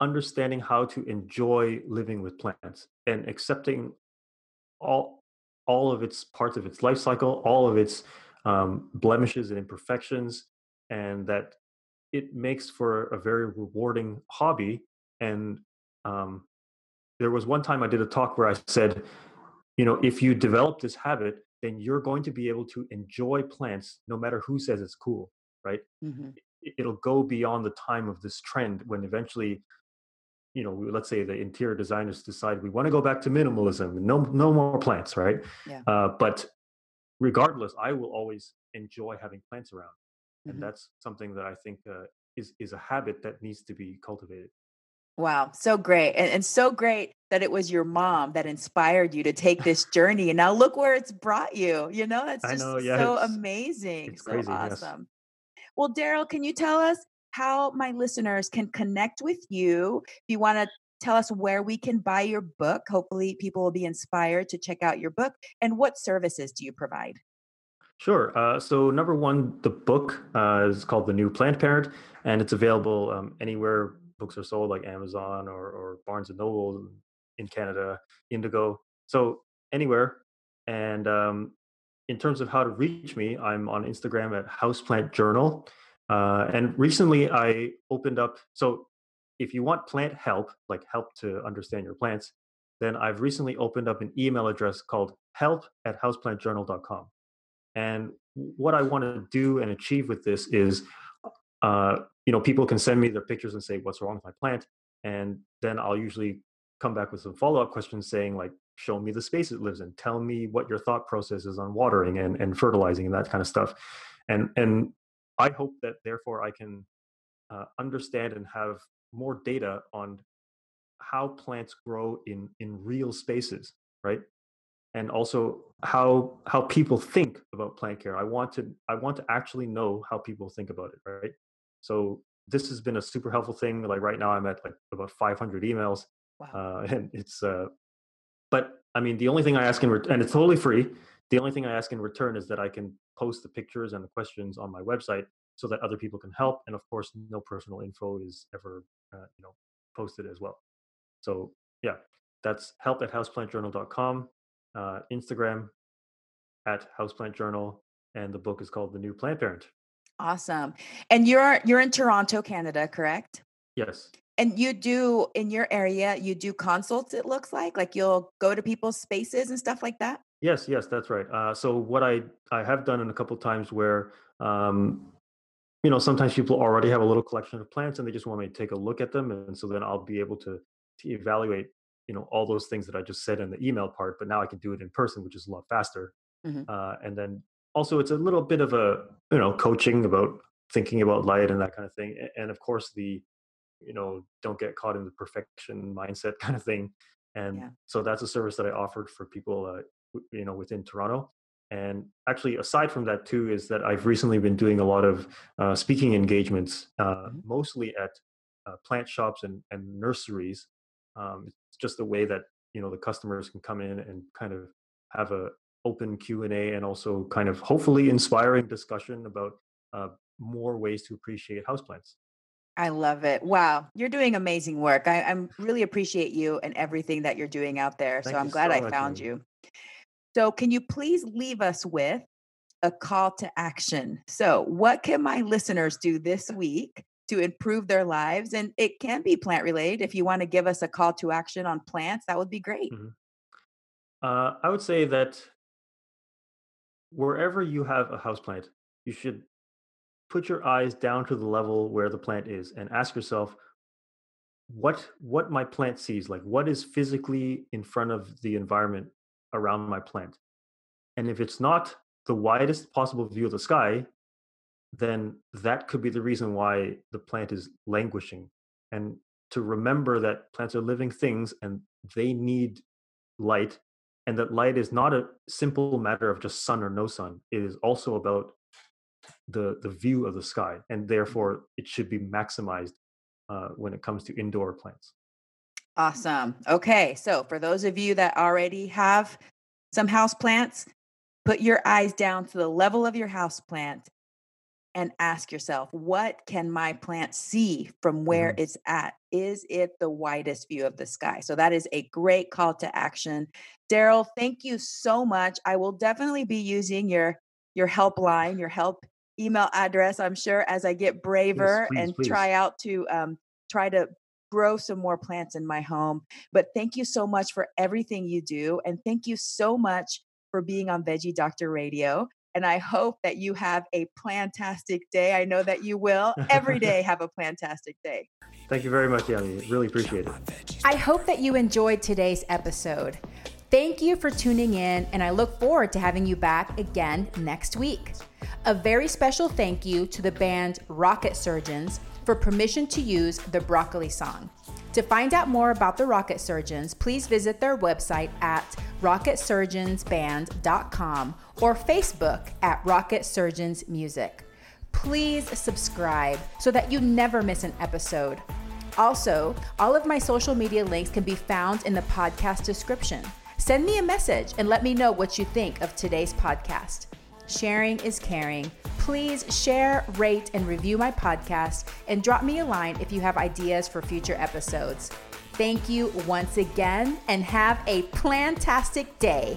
understanding how to enjoy living with plants and accepting all all of its parts of its life cycle, all of its um, blemishes and imperfections, and that it makes for a very rewarding hobby. And um, there was one time I did a talk where I said, you know, if you develop this habit, then you're going to be able to enjoy plants no matter who says it's cool, right? Mm-hmm. It'll go beyond the time of this trend when eventually, you know, let's say the interior designers decide we want to go back to minimalism, no, no more plants, right? Yeah. Uh, but regardless, I will always enjoy having plants around, mm-hmm. and that's something that I think uh, is is a habit that needs to be cultivated. Wow, so great. And, and, so great that it was your mom that inspired you to take this journey. And now look where it's brought you. You know, that's just know, yeah, so amazing. so crazy, awesome. Yes. Well, Darryl, can you tell us how my listeners can connect with you? If you want to tell us where we can buy your book, hopefully people will be inspired to check out your book. And what services do you provide? Sure. Uh, so, number one, the book uh, is called The New Plant Parent, and it's available um, anywhere books are sold, like Amazon or, or Barnes and Noble in Canada, Indigo. So anywhere. And um, in terms of how to reach me, I'm on Instagram at Houseplant Journal. Uh, and recently I opened up. So if you want plant help, like help to understand your plants, then I've recently opened up an email address called help at houseplantjournal.com. And what I want to do and achieve with this is uh, you know, people can send me their pictures and say, what's wrong with my plant? And then I'll usually come back with some follow up questions saying, like, show me the space it lives in. Tell me what your thought process is on watering and, and fertilizing and that kind of stuff. And, and I hope that therefore I can uh, understand and have more data on how plants grow in, in real spaces, right? And also how how people think about plant care i want to i want to actually know how people think about it right so this has been a super helpful thing. Like right now, I'm at like about 500 emails, wow. uh, and it's. Uh, but I mean, the only thing I ask in return, and it's totally free. The only thing I ask in return is that I can post the pictures and the questions on my website so that other people can help. And of course, no personal info is ever, uh, you know, posted as well. So yeah, that's help at houseplantjournal.com, uh, Instagram at Houseplant Journal, and the book is called The New Plant Parent. Awesome. And you're you're in Toronto, Canada, correct? Yes. And you do in your area, you do consults, it looks like? Like you'll go to people's spaces and stuff like that? Yes, yes, that's right. Uh, so what I I have done in a couple times where um, you know sometimes people already have a little collection of plants and they just want me to take a look at them, and so then I'll be able to to evaluate you know all those things that I just said in the email part, but now I can do it in person, which is a lot faster. Mm-hmm. Uh, and then also it's a little bit of a you know coaching about thinking about light and that kind of thing and of course the you know don't get caught in the perfection mindset kind of thing and yeah. so that's a service that i offered for people uh, you know within toronto and actually aside from that too is that i've recently been doing a lot of uh, speaking engagements uh, mm-hmm. mostly at uh, plant shops and, and nurseries um, just a way that you know the customers can come in and kind of have a open q&a and also kind of hopefully inspiring discussion about uh, more ways to appreciate houseplants I love it. Wow. You're doing amazing work. I, I really appreciate you and everything that you're doing out there. Thank so I'm glad so I found you. So, can you please leave us with a call to action? So, what can my listeners do this week to improve their lives? And it can be plant related. If you want to give us a call to action on plants, that would be great. Mm-hmm. Uh, I would say that wherever you have a house plant, you should put your eyes down to the level where the plant is and ask yourself what what my plant sees like what is physically in front of the environment around my plant and if it's not the widest possible view of the sky then that could be the reason why the plant is languishing. And to remember that plants are living things and they need light and that light is not a simple matter of just sun or no sun. It is also about the the view of the sky and mm-hmm. therefore it should be maximized uh, when it comes to indoor plants. Awesome. Okay so for those of you that already have some house plants put your eyes down to the level of your house plant and ask yourself, what can my plant see from where mm-hmm. it's at? Is it the widest view of the sky? So that is a great call to action. Darryl, thank you so much. I will definitely be using your your helpline, your help email address, I'm sure, as I get braver please, and please. try out to um, try to grow some more plants in my home. But thank you so much for everything you do. And thank you so much for being on Veggie Doctor Radio. And I hope that you have a plantastic day. I know that you will every day have a plantastic day. Thank you very much, Yami. Really appreciate it. I hope that you enjoyed today's episode. Thank you for tuning in, and I look forward to having you back again next week. A very special thank you to the band Rocket Surgeons for permission to use the Broccoli song. To find out more about the Rocket Surgeons, please visit their website at rocketsurgeonsband.com or Facebook at Rocket Surgeons Music. Please subscribe so that you never miss an episode. Also, all of my social media links can be found in the podcast description. Send me a message and let me know what you think of today's podcast. Sharing is caring. Please share, rate, and review my podcast and drop me a line if you have ideas for future episodes. Thank you once again and have a plantastic day.